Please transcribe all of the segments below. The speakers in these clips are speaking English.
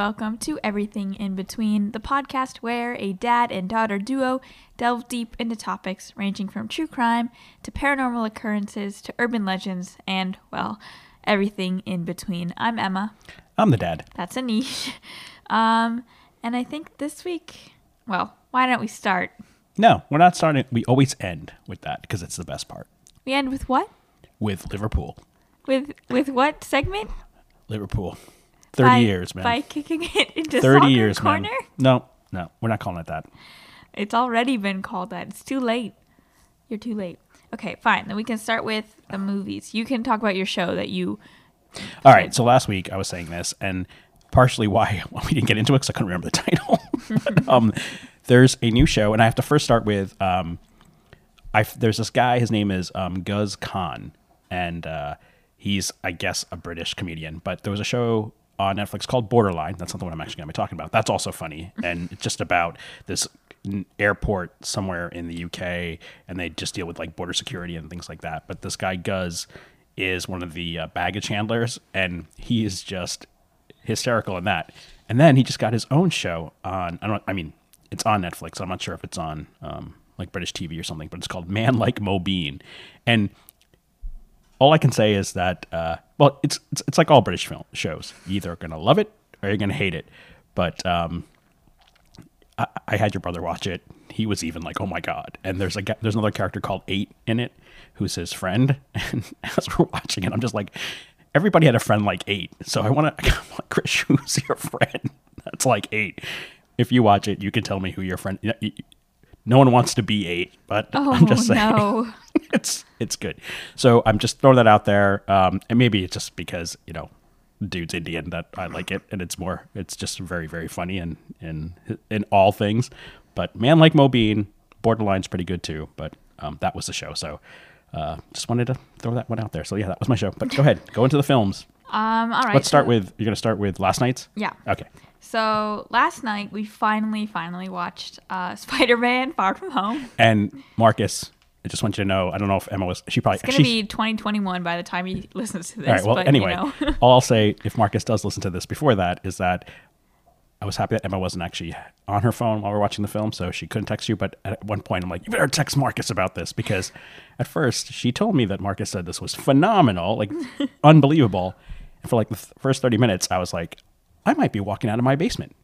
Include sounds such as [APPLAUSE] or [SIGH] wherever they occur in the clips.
welcome to Everything in Between, the podcast where a dad and daughter duo delve deep into topics ranging from true crime to paranormal occurrences to urban legends and, well, everything in between. I'm Emma. I'm the dad. That's Anish. Um, and I think this week, well, why don't we start? No, we're not starting. We always end with that because it's the best part. We end with what? With Liverpool. With with what segment? Liverpool. 30 By- years, man. By kicking it [LAUGHS] into 30 soccer years, corner? man. No, no, we're not calling it that. It's already been called that. It's too late. You're too late. Okay, fine. Then we can start with the movies. You can talk about your show that you. All right. So last week I was saying this, and partially why [LAUGHS] why we didn't get into it because I couldn't remember the title. But, [LAUGHS] um, there's a new show, and I have to first start with um, I there's this guy. His name is um, Guz Khan, and uh, he's I guess a British comedian. But there was a show on Netflix called Borderline. That's not the one I'm actually going to be talking about. That's also funny [LAUGHS] and it's just about this airport somewhere in the UK, and they just deal with like border security and things like that. But this guy Guz is one of the uh, baggage handlers, and he is just hysterical in that. And then he just got his own show on. I don't. I mean, it's on Netflix. I'm not sure if it's on um, like British TV or something, but it's called Man Like Mobeen, and all I can say is that uh, well, it's, it's it's like all British film shows. You either gonna love it or you're gonna hate it. But um, I, I had your brother watch it. He was even like, "Oh my god!" And there's a there's another character called Eight in it, who's his friend. [LAUGHS] And as we're watching it, I'm just like, everybody had a friend like Eight. So I want to, like, Chris, who's your friend? [LAUGHS] That's like Eight. If you watch it, you can tell me who your friend. No one wants to be Eight, but Oh [LAUGHS] I'm just saying no! [LAUGHS] it's it's good. So I'm just throwing that out there, um, and maybe it's just because you know, dude's Indian that I like it, and it's more, it's just very very funny and in in all things. But man, like Mobeen, Borderline's pretty good too. But um, that was the show, so uh, just wanted to throw that one out there. So yeah, that was my show. But go ahead, go into the films. Um. All right. Let's start so- with you're gonna start with last night's. Yeah. Okay. So last night we finally, finally watched uh, [LAUGHS] Spider-Man: Far From Home. And Marcus, I just want you to know, I don't know if Emma was. She probably It's gonna be 2021 by the time he [LAUGHS] listens to this. All right. Well, but, anyway, you know. [LAUGHS] all I'll say if Marcus does listen to this before that is that I was happy that Emma wasn't actually on her phone while we are watching the film, so she couldn't text you. But at one point, I'm like, you better text Marcus about this because at first she told me that Marcus said this was phenomenal, like unbelievable. And for like the th- first 30 minutes, I was like, I might be walking out of my basement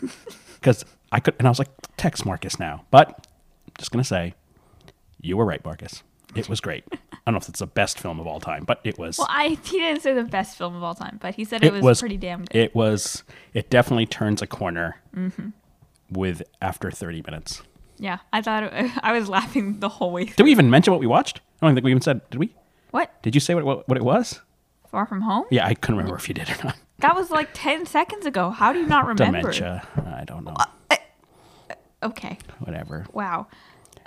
[LAUGHS] because I could, and I was like, text Marcus now. But I'm just gonna say, you were right, Marcus. It was great. I don't know if it's the best film of all time, but it was. well, I he didn't say the best film of all time, but he said it, was, pretty damn good. It was. It definitely turns a corner mm-hmm. with after 30 minutes. yeah, I thought it, [LAUGHS] I was laughing the whole way through. Did we even mention what we watched? I don't think we even said. Did we? What? Did you say what what, what it was? Far From Home? Yeah, I couldn't remember if you did or not. That was like 10 seconds ago. How do you not remember? Dementia. I don't know. Okay. Whatever. Wow.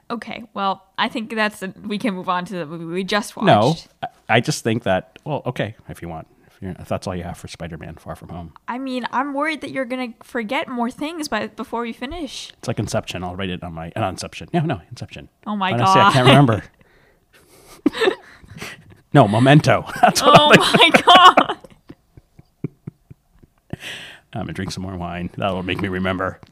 Okay. Well, I think that's the, we can move on to the movie we just watched. No, I, just think that. Well, okay, if you want. If, you're, if that's all you have for Spider-Man: Far From Home, I mean, I'm worried that you're gonna forget more things by before we finish. it's like Inception. I'll write it on my. Uh, Inception. No, no, Inception. Oh my Why did I can't remember. [LAUGHS] no, Memento. [LAUGHS] That's what Oh my god. I'm gonna drink some more wine. That'll make me remember. [LAUGHS]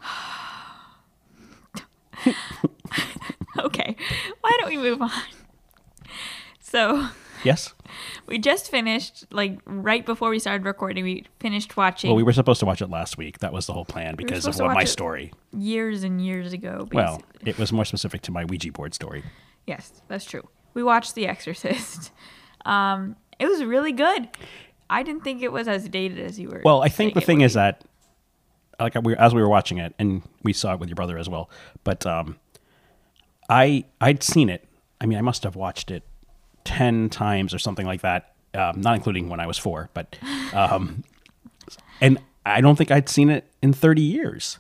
Okay. Why don't we move on? So Yes. we just finished, like right before we started recording, we finished watching Well, we were supposed to watch it last week. That was the whole plan because of supposed to what my watch it- story. years and years ago. Well, basically. it was more specific to my Ouija board story. yes, that's true. We watched The Exorcist. [LAUGHS] Um, it was really good. I didn't think it was as dated as you were. Well, I think the thing is that, like we as we were watching it, and we saw it with your brother as well. But um, I I'd seen it. I mean, I must have watched it ten times or something like that, um, not including when I was four. But um, and I don't think I'd seen it in thirty years.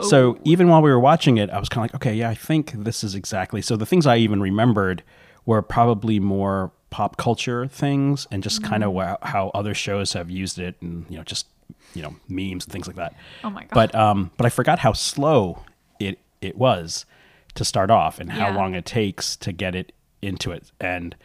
So even while we were watching it, I was kind of like, okay, yeah, I think this is exactly. So the things I even remembered were probably more pop culture things and just kind of Mm. how other shows have used it and you know just you know memes and things like that. Oh my God. But um, but I forgot how slow it it was to start off and how Yeah. long it takes to get it into it and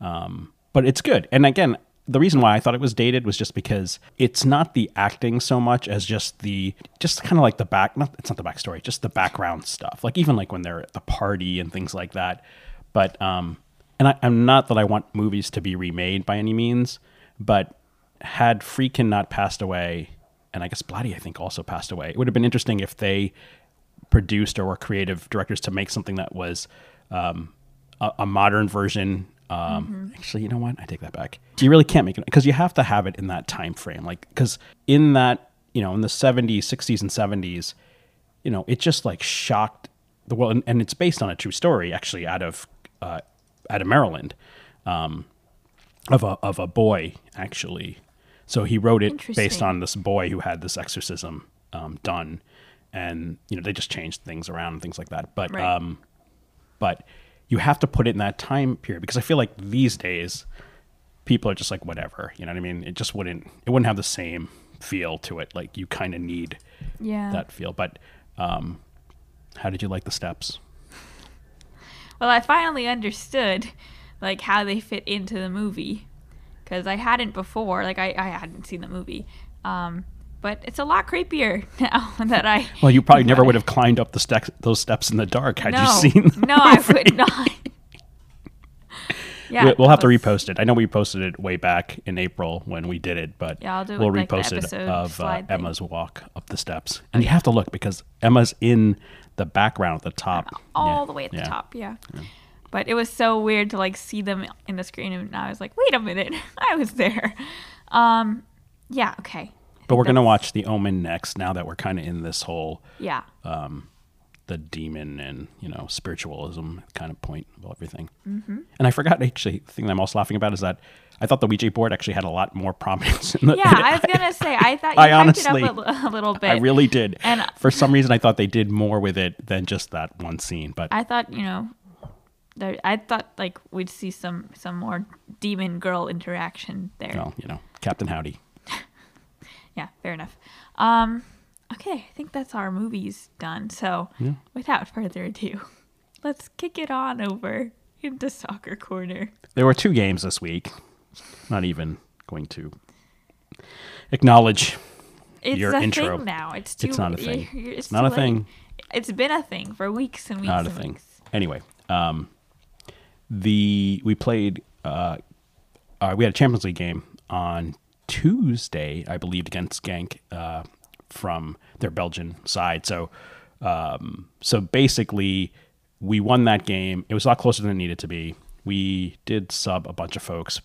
um, but it's good. And again, the reason why I thought it was dated was just because it's not the acting so much as just the just kind of like the back. Not it's not the backstory, just the background stuff. Like even like when they're at the party and things like that. But um, and I, I'm not that I want movies to be remade by any means, but had Friedkin not passed away, and I guess Blatty I think also passed away, it would have been interesting if they produced or were creative directors to make something that was um, a, a modern version. Um, Actually, you know what? I take that back. You really can't make it because you have to have it in that time frame. Like, because in that, you know, in the 70s, 60s, and 70s, you know, it just like shocked the world. And, and it's based on a true story, actually, out of uh, out of Maryland, um, of a of a boy actually. So he wrote it based on this boy who had this exorcism um, done, and you know they just changed things around and things like that. But Right. um, but you have to put it in that time period because I feel like these days people are just like whatever, you know what I mean? It just wouldn't it wouldn't have the same feel to it. Like you kind of need yeah. that feel. But um, how did you like the steps? Well, I finally understood like how they fit into the movie because I hadn't before. Like I, I hadn't seen the movie, um, but it's a lot creepier [LAUGHS] now that I. Well, you probably never [LAUGHS] would have climbed up the steps those steps in the dark had no, you seen. no, I would not. [LAUGHS] yeah, We- we'll have to repost it. I know we posted it way back in April when we did it, but Yeah, I'll do we'll like, repost it episode of uh. Emma's walk up the steps. And you have to look because Emma's in the background at the top. all Yeah, the way at the top. Yeah. But it was so weird to like see them in the screen, and I was like, "Wait a minute, [LAUGHS] I was there." Um, yeah, okay. But we're gonna watch The Omen next. Now that we're kind of in this whole Yeah, um, the demon and you know spiritualism kind of point of everything. Mm-hmm. And I forgot actually the thing that I'm also laughing about is that I thought the Ouija board actually had a lot more prominence. In the, yeah. I was [LAUGHS] gonna say I thought you I honestly- it up a, a little bit. I really did. And- for some reason, I thought they did more with it than just that one scene. But I thought you know, there, I thought like we'd see some some more demon girl interaction there. well, you know, Captain Howdy. [LAUGHS] Yeah, fair enough. Um, okay, I think that's our movies done. So, without further ado, let's kick it on over into soccer corner. There were two games this week. Not even going to acknowledge. It's Your a intro. thing now. It's too. It's not a thing. It's not a late. thing. [LAUGHS] It's been a thing for weeks and weeks Not a thing. weeks. Anyway, um, the we played. Uh, uh, we had a Champions League game on Tuesday, I believe, against Genk uh, from their Belgian side. So, um, so basically, we won that game. It was a lot closer than it needed to be. We did sub a bunch of folks,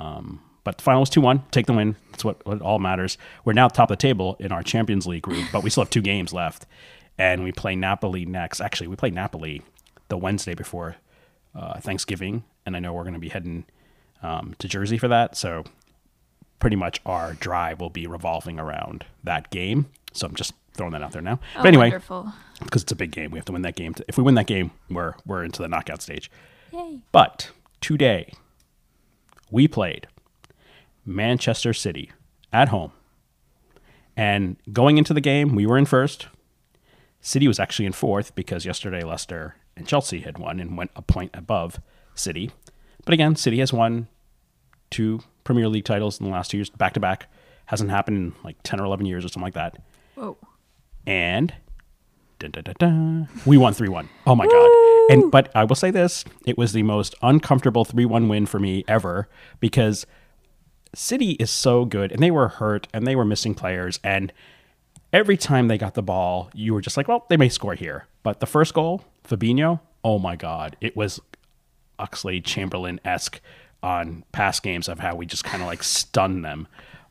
um, but the final was two one. Take the win. That's what, what all matters. We're now top of the table in our Champions League group, but we still have two games left, and we play Napoli next. Actually, we play Napoli the Wednesday before uh, Thanksgiving, and I know we're going to be heading um, to Jersey for that. So pretty much our drive will be revolving around that game. So I'm just throwing that out there now. Oh, but anyway, wonderful! because it's a big game, we have to win that game. If we win that game, we're we're into the knockout stage. Yay! But today, we played Manchester City at home. And going into the game, we were in first. City was actually in fourth because yesterday Leicester and Chelsea had won and went a point above City. But again, City has won two Premier League titles in the last two years, back to back. Hasn't happened in like 10 or 11 years or something like that Whoa! and dun, dun, dun, we won 3-1 oh my god and but i will say this it was the most uncomfortable 3-1 win for me ever because city is so good and they were hurt and they were missing players and every time they got the ball you were just like well they may score here but the first goal fabinho oh my god it was Oxlade-Chamberlain-esque on past games of how we just kind of like stun them.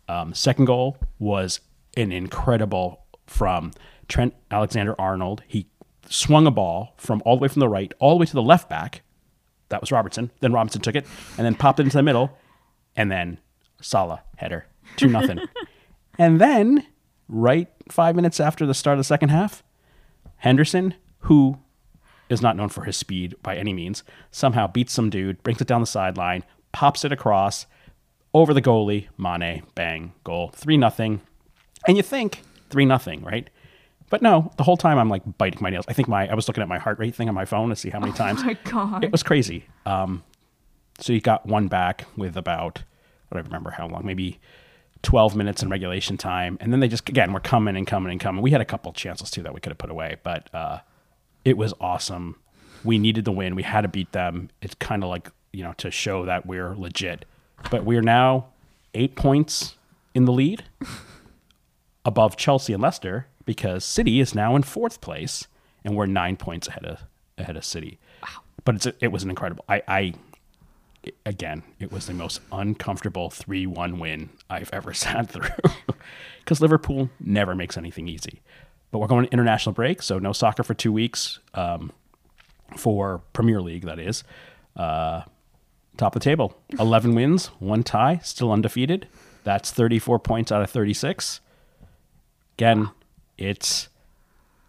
Um, second goal was an incredible from Trent Alexander-Arnold. He swung a ball from all the way from the right all the way to the left back. That was Robertson. Then Robinson took it and then popped it into the middle, and then Salah header two nothing. [LAUGHS] and then right five minutes after the start of the second half, Henderson, who is not known for his speed by any means, somehow beats some dude, brings it down the sideline, pops it across over the goalie, Mane, bang, goal, three nothing. And you think three nothing, right? But no, the whole time I'm like biting my nails. I think my I was looking at my heart rate thing on my phone to see how many [LAUGHS] times. Oh my god. It was crazy. Um, so you got one back with about I don't remember how long, maybe 12 minutes in regulation time, and then they just again were coming and coming and coming. We had a couple chances too that we could have put away, but uh, it was awesome. We needed the win. We had to beat them. It's kind of like you know to show that we're legit. But we're now eight points in the lead above Chelsea and Leicester because City is now in fourth place and we're nine points ahead of ahead of City. Wow! But it's it was an incredible. I, I again, it was the most uncomfortable three-one win I've ever [LAUGHS] sat through [LAUGHS] because Liverpool never makes anything easy. But we're going to international break, so no soccer for two weeks um, for Premier League. That is. Uh, top of the table. 11 wins, one tie, still undefeated. That's 34 points out of 36. Again, it's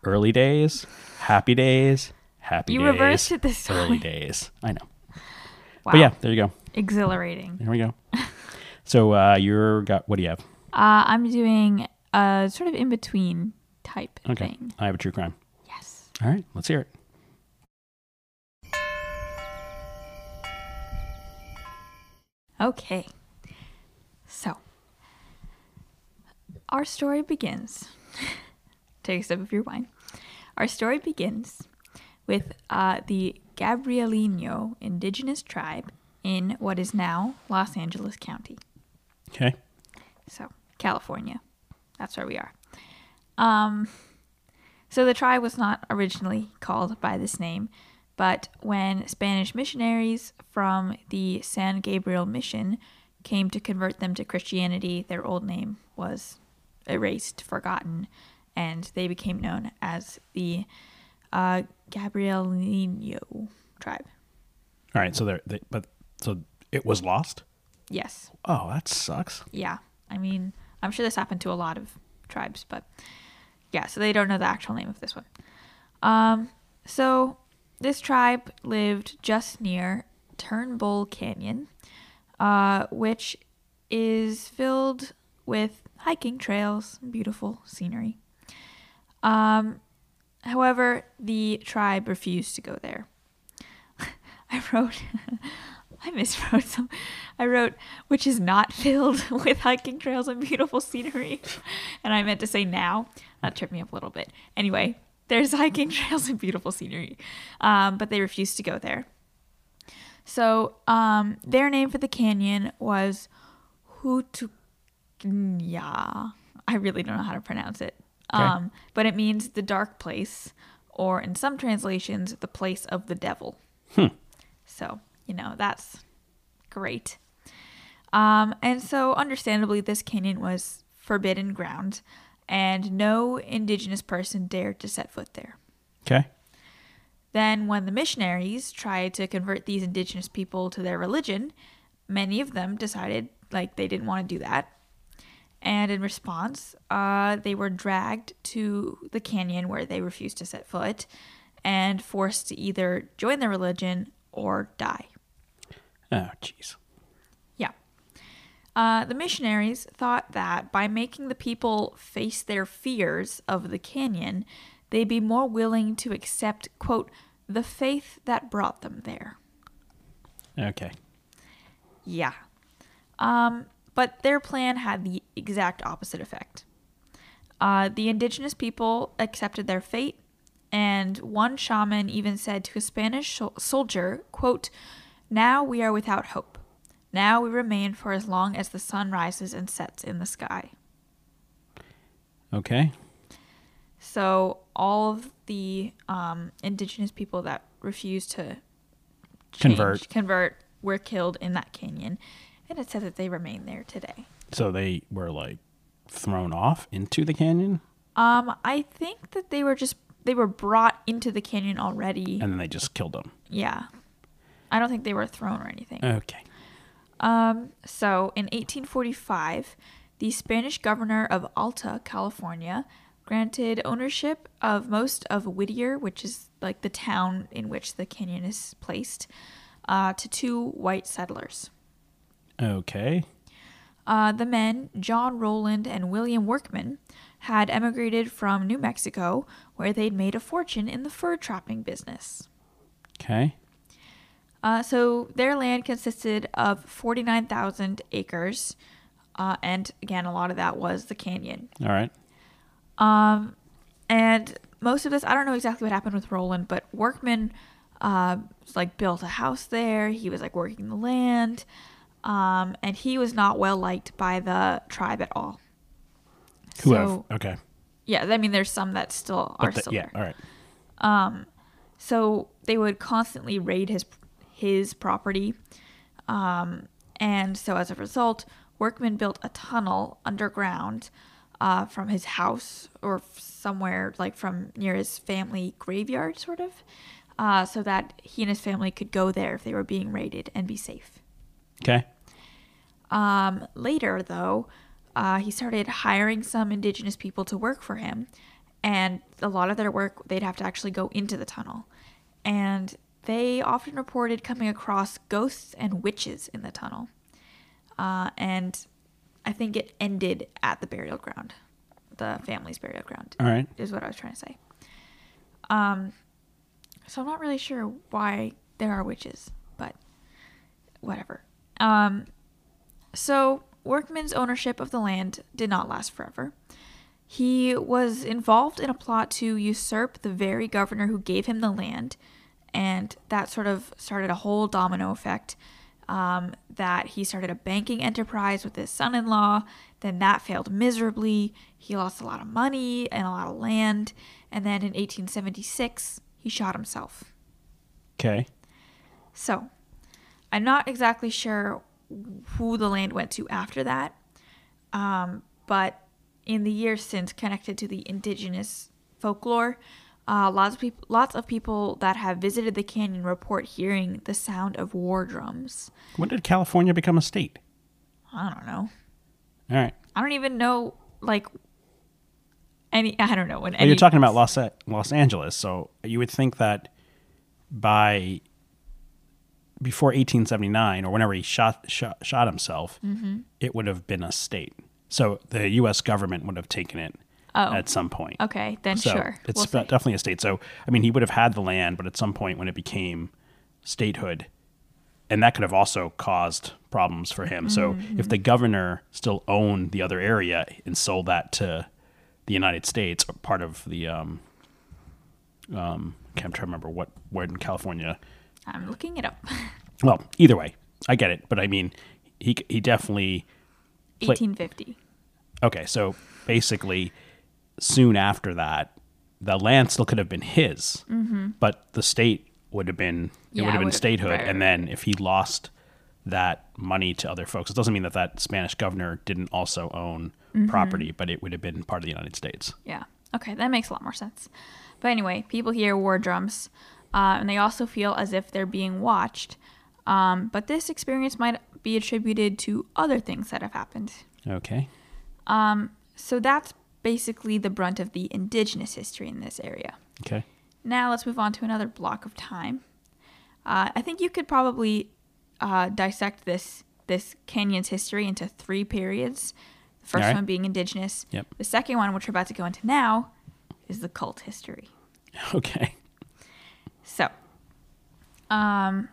early days, happy days, happy You days. You reversed it this Early days. I know. Wow. But yeah, there you go. Exhilarating. There we go. so uh, you're got what do you have? Uh, I'm doing a sort of in between type Okay. thing. I have a true crime. Yes. All right, let's hear it. Okay. So, our story begins. [LAUGHS] Take a sip of your wine. Our story begins with uh, the Gabrielino indigenous tribe in what is now Los Angeles County. Okay. So, California. That's where we are. Um, so the tribe was not originally called by this name, but when Spanish missionaries from the San Gabriel Mission came to convert them to Christianity, their old name was erased, forgotten, and they became known as the uh, Gabrielino tribe. All right. So there, they, but so it was lost. Yes. Oh, that sucks. Yeah. I mean, I'm sure this happened to a lot of tribes, but yeah, so they don't know the actual name of this one. Um, so this tribe lived just near Turnbull Canyon, uh, which is filled with hiking trails, beautiful scenery. Um, however, the tribe refused to go there. [LAUGHS] I wrote, [LAUGHS] I miswrote some. I wrote, which is not [LAUGHS] filled with hiking trails and beautiful scenery. And I meant to say now. That tripped me up a little bit. Anyway, there's hiking trails and beautiful scenery. Um, but they refused to go there. So um, their name for the canyon was Hutunya. I really don't know how to pronounce it. Okay. Um, but it means the dark place, or in some translations, the place of the devil. So, you know, that's great. Um, and so, understandably, this canyon was forbidden ground, and no indigenous person dared to set foot there. Okay. Then, when the missionaries tried to convert these indigenous people to their religion, many of them decided like they didn't want to do that. And in response, uh, they were dragged to the canyon where they refused to set foot and forced to either join their religion or die. Oh, jeez. Yeah. Uh, the missionaries thought that by making the people face their fears of the canyon, they'd be more willing to accept, quote, the faith that brought them there. Okay. Yeah. Um, but their plan had the exact opposite effect. Uh, the indigenous people accepted their fate, and one shaman even said to a Spanish soldier, quote, Now we are without hope. Now we remain for as long as the sun rises and sets in the sky. Okay. So all of the um, indigenous people that refused to change- Convert. convert were killed in that canyon, and it said that they remain there today. So they were like thrown off into the canyon Um, I think that they were just they were brought into the canyon already. and then they just killed them. yeah. I don't think they were thrown or anything. Okay. Um, so in 1845, the Spanish governor of Alta, California, granted ownership of most of Whittier, which is like the town in which the canyon is placed, uh, to two white settlers. Okay. Uh, the men, John Rowland and William Workman, had emigrated from New Mexico, where they'd made a fortune in the fur trapping business. Okay. Uh, so their land consisted of 49,000 acres, uh, and again, a lot of that was the canyon. All right. Um, and most of this, I don't know exactly what happened with Rowland, but Workman, uh, like built a house there. He was like working the land, um, and he was not well liked by the tribe at all. Who have? Okay. Yeah, I mean, there's some that still are the- still yeah. there. All right. So they would constantly raid his his property, um, and so as a result, Workman built a tunnel underground uh, from his house or somewhere like from near his family graveyard, sort of, uh, so that he and his family could go there if they were being raided and be safe. Okay. Um, later, though, uh, he started hiring some indigenous people to work for him, and a lot of their work they'd have to actually go into the tunnel, and they often reported coming across ghosts and witches in the tunnel, uh, and I think it ended at the burial ground, the family's burial ground. All right. is what I was trying to say. Um, so I'm not really sure why there are witches, but whatever. Um, so Workman's ownership of the land did not last forever. He was involved in a plot to usurp the very governor who gave him the land, and that sort of started a whole domino effect. Um, that he started a banking enterprise with his son in law. Then that failed miserably. He lost a lot of money and a lot of land. And then in 1876, he shot himself. Okay. So, I'm not exactly sure who the land went to after that, um, but in the years since, connected to the indigenous folklore, uh, lots of people, lots of people that have visited the canyon report hearing the sound of war drums. When did California become a state? I don't know. All right. I don't even know like any. I don't know when. Well, you're talking about Los Los Angeles, so you would think that by before 1879 or whenever he shot shot, shot himself, Mm-hmm. it would have been a state. So the U.S. government would have taken it Oh. at some point. Okay, then So sure. it's We'll see. definitely a state. So I mean, he would have had the land, but at some point when it became statehood, and that could have also caused problems for him. So Mm-hmm. if the governor still owned the other area and sold that to the United States, or part of the um, um, I can't try to remember what where in California. I'm looking it up. [LAUGHS] Well, either way, I get it, but I mean, he he definitely 1850. Okay, so basically, soon after that, the land still could have been his, mm-hmm. but the state would have been it Yeah, would have been statehood. right, and then if he lost that money to other folks, it doesn't mean that that Spanish governor didn't also own mm-hmm. property, but it would have been part of the United States. Yeah. Okay, that makes a lot more sense. But anyway, people hear war drums, uh, and they also feel as if they're being watched. Um, but this experience might be attributed to other things that have happened. Okay. Um, So that's basically the brunt of the indigenous history in this area. Okay. Now let's move on to another block of time. Uh, I think you could probably uh, dissect this this canyon's history into three periods. The first Alright. one being indigenous. Yep. The second one, which we're about to go into now, is the cult history. [LAUGHS] Okay. So, um,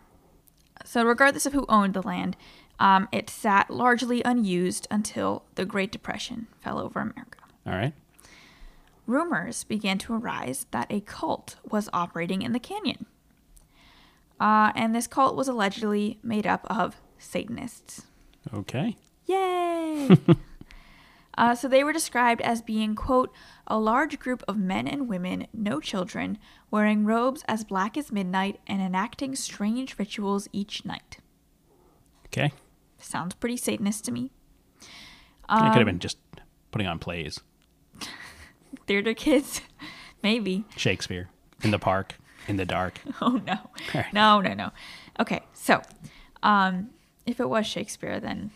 so regardless of who owned the land, um, it sat largely unused until the Great Depression fell over America. All right. Rumors began to arise that a cult was operating in the canyon. Uh, and this cult was allegedly made up of Satanists. Okay. Yay! [LAUGHS] uh, so they were described as being, quote, a large group of men and women, no children, wearing robes as black as midnight and enacting strange rituals each night. Okay. Sounds pretty Satanist to me. it Um, could have been just putting on plays, [LAUGHS] Theater kids? [LAUGHS] Maybe. Shakespeare in the park, in the dark. [LAUGHS] Oh no. Alright. No, no, no. Okay, so um if it was Shakespeare then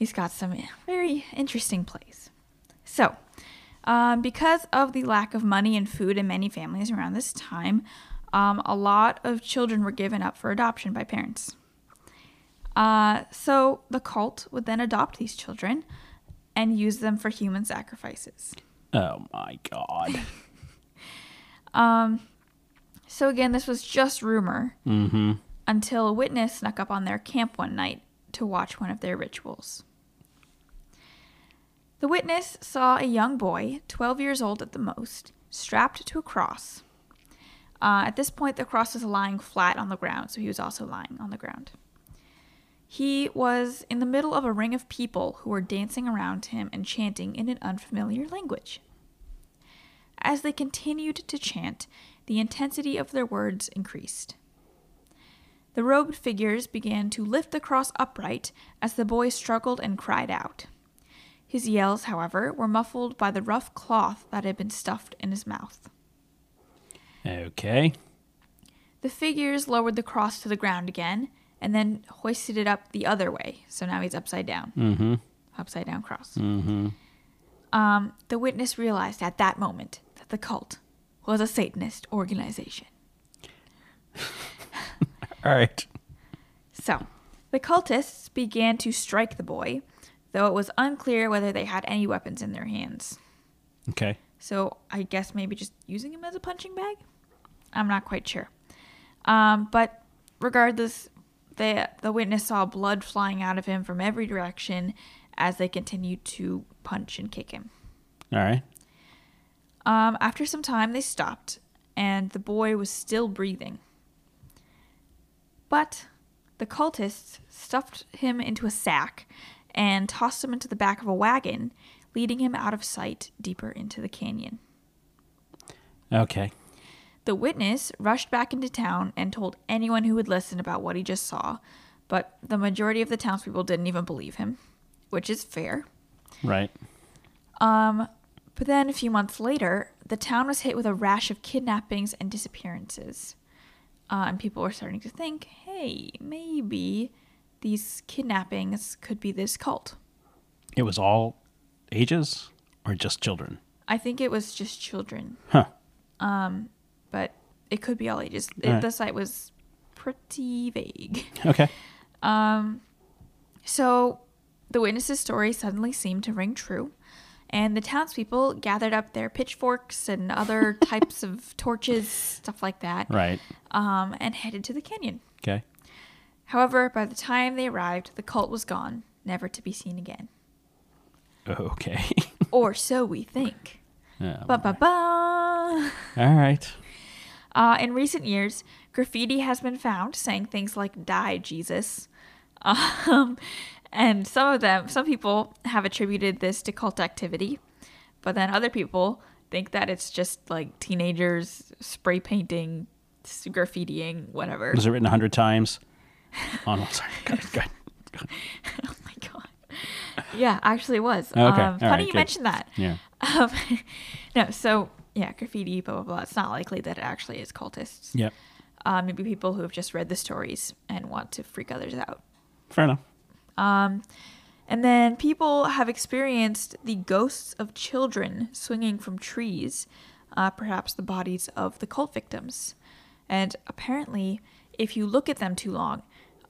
he's got some very interesting plays. So, um, because of the lack of money and food in many families around this time, um, a lot of children were given up for adoption by parents. Uh, so the cult would then adopt these children and use them for human sacrifices. Oh my god. [LAUGHS] um, So again, this was just rumor mm-hmm. until a witness snuck up on their camp one night to watch one of their rituals. The witness saw a young boy, 12 years old at the most, strapped to a cross. Uh, at this point, the cross was lying flat on the ground, so he was also lying on the ground. He was in the middle of a ring of people who were dancing around him and chanting in an unfamiliar language. As they continued to chant, the intensity of their words increased. The robed figures began to lift the cross upright as the boy struggled and cried out. His yells, however, were muffled by the rough cloth that had been stuffed in his mouth. Okay. The figures lowered the cross to the ground again and then hoisted it up the other way. So now he's upside down. Mm-hmm. Upside down cross. Mm-hmm. Um, the witness realized at that moment that the cult was a Satanist organization. [LAUGHS] All right. So, the cultists began to strike the boy, though it was unclear whether they had any weapons in their hands. Okay. So, I guess maybe just using him as a punching bag? I'm not quite sure. Um, but regardless, the, the witness saw blood flying out of him from every direction as they continued to punch and kick him. All right. Um, after some time, they stopped, and the boy was still breathing. But the cultists stuffed him into a sack and tossed him into the back of a wagon, leading him out of sight deeper into the canyon. Okay. The witness rushed back into town and told anyone who would listen about what he just saw, but the majority of the townspeople didn't even believe him, which is fair. Right. Um, but then a few months later, the town was hit with a rash of kidnappings and disappearances. Uh, and people were starting to think, hey, maybe these kidnappings could be this cult. It was all ages or just children? I think it was just children, Huh. Um, but it could be all ages. Alright. The site was pretty vague. Okay. [LAUGHS] Um, So the witness's story suddenly seemed to ring true, and the townspeople gathered up their pitchforks and other [LAUGHS] types of torches, stuff like that, Right. um, and headed to the canyon. Okay. However, by the time they arrived, the cult was gone, never to be seen again. Okay. [LAUGHS] Or so we think. [LAUGHS] Yeah. Ba ba ba. All right. Uh, in recent years, graffiti has been found saying things like "Die Jesus," um, and some of them, some people have attributed this to cult activity, but then other people think that it's just like teenagers spray painting, graffitiing, whatever. Was it written a hundred times? Oh no, sorry. Go ahead, go ahead. [LAUGHS] oh my god! Yeah, actually, it was. Okay, Um, all funny right, you good. mentioned that. Yeah. Um, [LAUGHS] no, so yeah, graffiti, blah blah blah. It's not likely that it actually is cultists. Yep. Uh, maybe people who have just read the stories and want to freak others out. Fair enough. Um, And then people have experienced the ghosts of children swinging from trees, uh, perhaps the bodies of the cult victims. And apparently, if you look at them too long,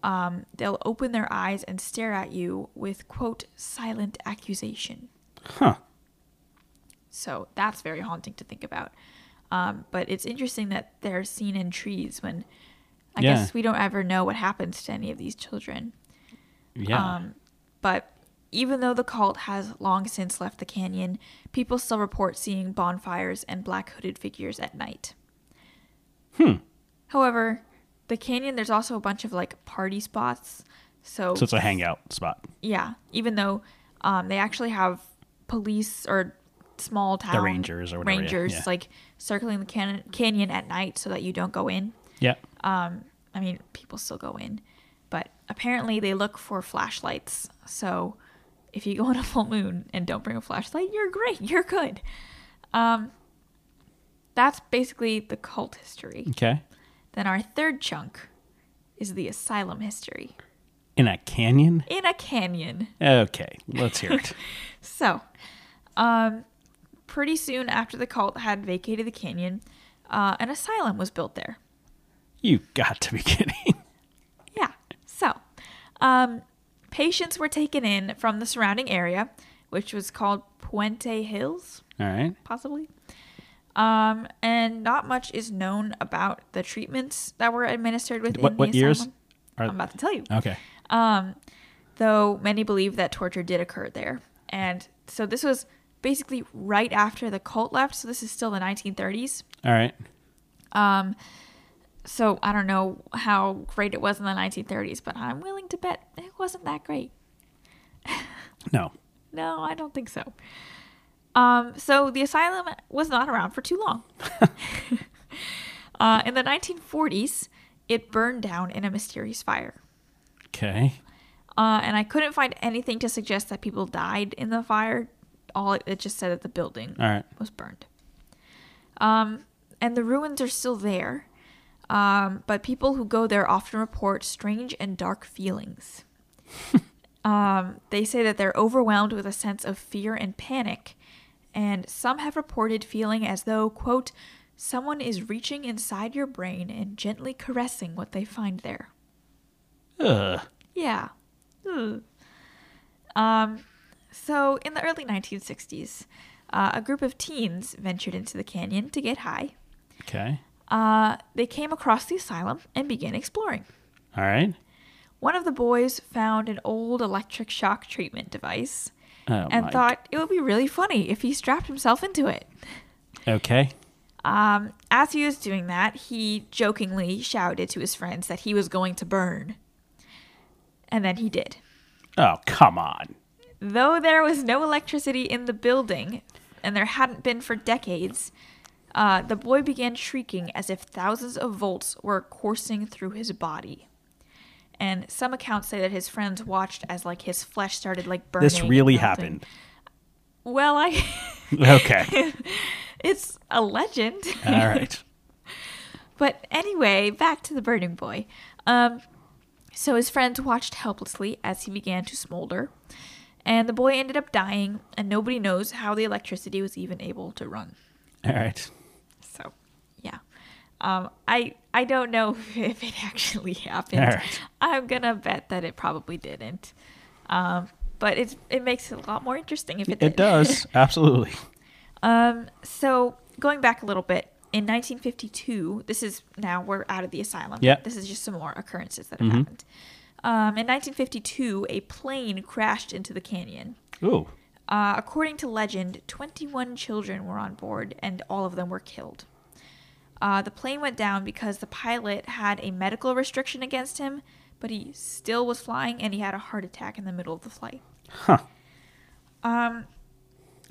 um, they'll open their eyes and stare at you with, quote, silent accusation. Huh. So that's very haunting to think about. Um, but it's interesting that they're seen in trees when I Yeah. guess we don't ever know what happens to any of these children. Yeah. Um, but even though the cult has long since left the canyon, people still report seeing bonfires and black hooded figures at night. Hmm. However, the canyon, there's also a bunch of like party spots. So, so it's a hangout spot. yeah, even though um, they actually have police or small town rangers or whatever, rangers yeah. like circling the can- canyon at night so that you don't go in. Yeah. Um, I mean, people still go in, but apparently they look for flashlights. So if you go on a full moon and don't bring a flashlight, you're great. [LAUGHS] You're good. Um, that's basically the cult history. Okay. Then our third chunk is the asylum history In a canyon. in a canyon. Okay. Let's hear it. [LAUGHS] So, um, pretty soon after the cult had vacated the canyon, uh, an asylum was built there. you got to be [LAUGHS] kidding. Yeah. So, Um, patients were taken in from the surrounding area, which was called Puente Hills, All right. possibly. Um, and not much is known about the treatments that were administered within What what the years? asylum. Are, I'm about to tell you. okay. Um, though many believe that torture did occur there. And so this was basically right after the cult left. So this is still the 1930s. All right. Um, so I don't know how great it was in the 1930s, but I'm willing to bet it wasn't that great. [LAUGHS] No. No, I don't think so. Um, so the asylum was not around for too long. [LAUGHS] uh, in the 1940s, it burned down in a mysterious fire. Okay. Uh, and I couldn't find anything to suggest that people died in the fire. All it, it just said that the building right. was burned. Um, and the ruins are still there, um, but people who go there often report strange and dark feelings. [LAUGHS] um, they say that they're overwhelmed with a sense of fear and panic, and some have reported feeling as though, quote, someone is reaching inside your brain and gently caressing what they find there. Ugh. Yeah. Ugh. Um, so in the early 1960s, uh, a group of teens ventured into the canyon to get high. Okay. Uh, they came across the asylum and began exploring. All right. One of the boys found an old electric shock treatment device Oh and thought it would be really funny if he strapped himself into it. Okay. Um, as he was doing that, he jokingly shouted to his friends that he was going to burn. And then he did. Oh come on. Though there was no electricity in the building, and there hadn't been for decades, uh, the boy began shrieking as if thousands of volts were coursing through his body. And some accounts say that his friends watched as like his flesh started like burning. This really happened. Well, I [LAUGHS] Okay. [LAUGHS] it's a legend. All right. [LAUGHS] But anyway, back to the burning boy. Um, so his friends watched helplessly as he began to smolder, and the boy ended up dying, and nobody knows how the electricity was even able to run. All right. Um, I I don't know [LAUGHS] if it actually happened. Right. I'm gonna bet that it probably didn't. Um, but it's it makes it a lot more interesting if it did. It [LAUGHS] does. Absolutely. Um, so going back a little bit, in 1952, this is now we're out of the asylum. Yeah. This is just some more occurrences that have Mhm. happened. Um, in 1952, a plane crashed into the canyon. Ooh. Uh, according to legend, 21 children were on board, and all of them were killed. Uh, the plane went down because the pilot had a medical restriction against him, but he still was flying, and he had a heart attack in the middle of the flight. Huh. Um,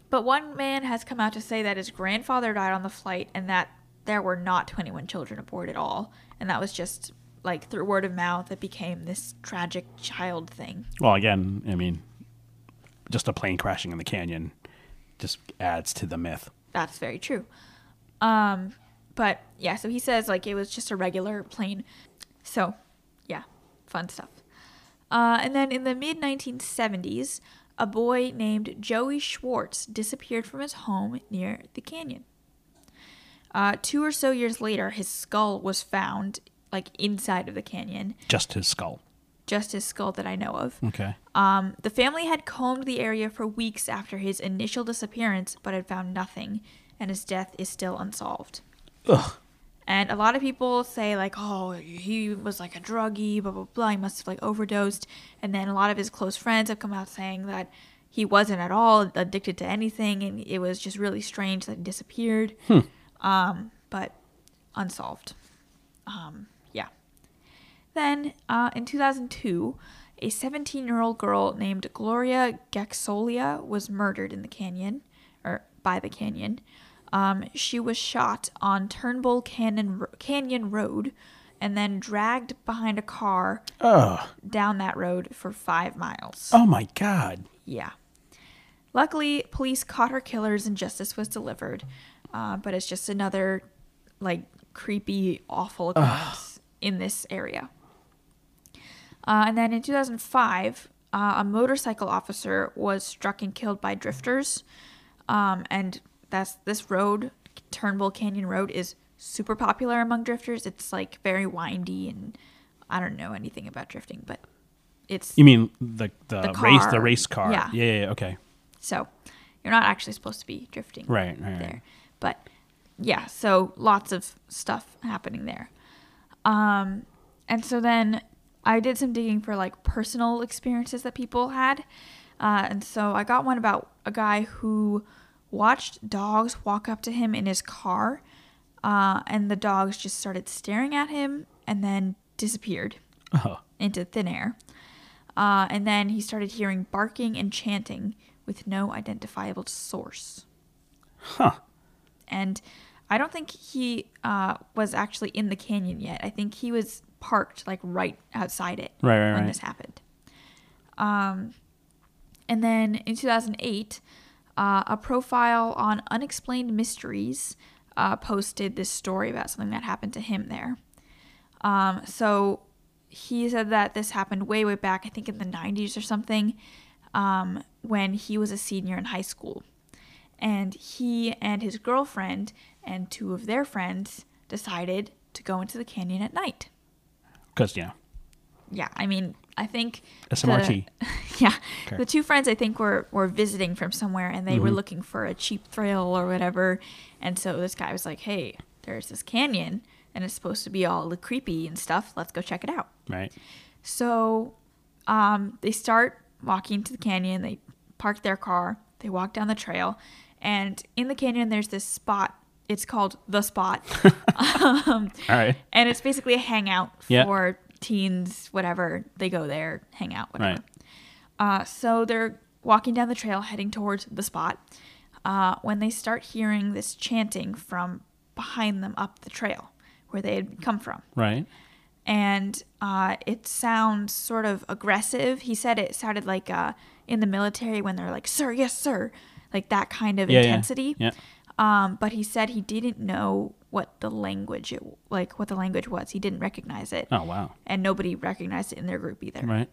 but one man has come out to say that his grandfather died on the flight and that there were not 21 children aboard at all. And that was just like through word of mouth, it became this tragic child thing. Well, again, I mean, just a plane crashing in the canyon just adds to the myth. That's very true. Um, but yeah, so he says like it was just a regular plane. So yeah, fun stuff. Uh, and then in the mid 1970s, a boy named Joey Schwartz disappeared from his home near the canyon. Uh, two or so years later, his skull was found like inside of the canyon, Just his skull. just his skull that I know of. Okay. Um, the family had combed the area for weeks after his initial disappearance, but had found nothing, and his death is still unsolved. Ugh. And a lot of people say like, oh, he was like a druggie, blah blah blah. He must have like overdosed. And then a lot of his close friends have come out saying that he wasn't at all addicted to anything, and it was just really strange that he disappeared. Um, but unsolved. Um, yeah. Then uh, in 2002, a 17 year old girl named Gloria Gaxolia was murdered in the canyon, or by the canyon. Um, she was shot on Turnbull Canyon, Canyon Road and then dragged behind a car Ugh. down that road for five miles. Oh my God. Yeah. Luckily, police caught her killers and justice was delivered. Uh, but it's just another, like, creepy, awful occurrence in this area. Uh, and then in 2005, uh, a motorcycle officer was struck and killed by drifters. Um, and that's this road, Turnbull Canyon Road, is super popular among drifters. It's like very windy, and I don't know anything about drifting, but it's You mean the the, The race the race car? Yeah. yeah, yeah, yeah, Okay. so you're not actually supposed to be drifting Right, right, right. there. But yeah, so lots of stuff happening there. Um, and so then I did some digging for like personal experiences that people had. Uh, and so I got one about a guy who watched dogs walk up to him in his car, uh, and the dogs just started staring at him and then disappeared Oh, into thin air. Uh, and then he started hearing barking and chanting with no identifiable source. huh. And I don't think he uh, was actually in the canyon yet. I think he was parked like right outside it Right, right, when right. this happened. Um, and then in 2008, uh, a profile on Unexplained Mysteries uh, posted this story about something that happened to him there. Um, so he said that this happened way, way back, I think in the 90s or something, um, when he was a senior in high school. And he and his girlfriend and two of their friends decided to go into the canyon at night. Because yeah, Yeah, I mean, I think SMRT. The, [LAUGHS] yeah, Okay. the two friends I think were were visiting from somewhere, and they Mm-hmm. were looking for a cheap thrill or whatever. And so this guy was like, "Hey, there's this canyon, and it's supposed to be all creepy and stuff. Let's go check it out." right. So um, they start walking to the canyon. They park their car. They walk down the trail. And in the canyon, there's this spot. It's called The Spot. [LAUGHS] [LAUGHS] um, All right. and it's basically a hangout for teens, whatever. They go there, hang out, whatever. Right. Uh, so they're walking down the trail heading towards the spot uh, when they start hearing this chanting from behind them up the trail where they had come from Right. and uh, it sounds sort of aggressive. He said it sounded like uh, in the military when they're like, "Sir, yes, sir," like that kind of Yeah, yeah. intensity. Yeah. Um, but he said he didn't know what the language, it, like what the language was. He didn't recognize it, Oh wow. and nobody recognized it in their group either. Right.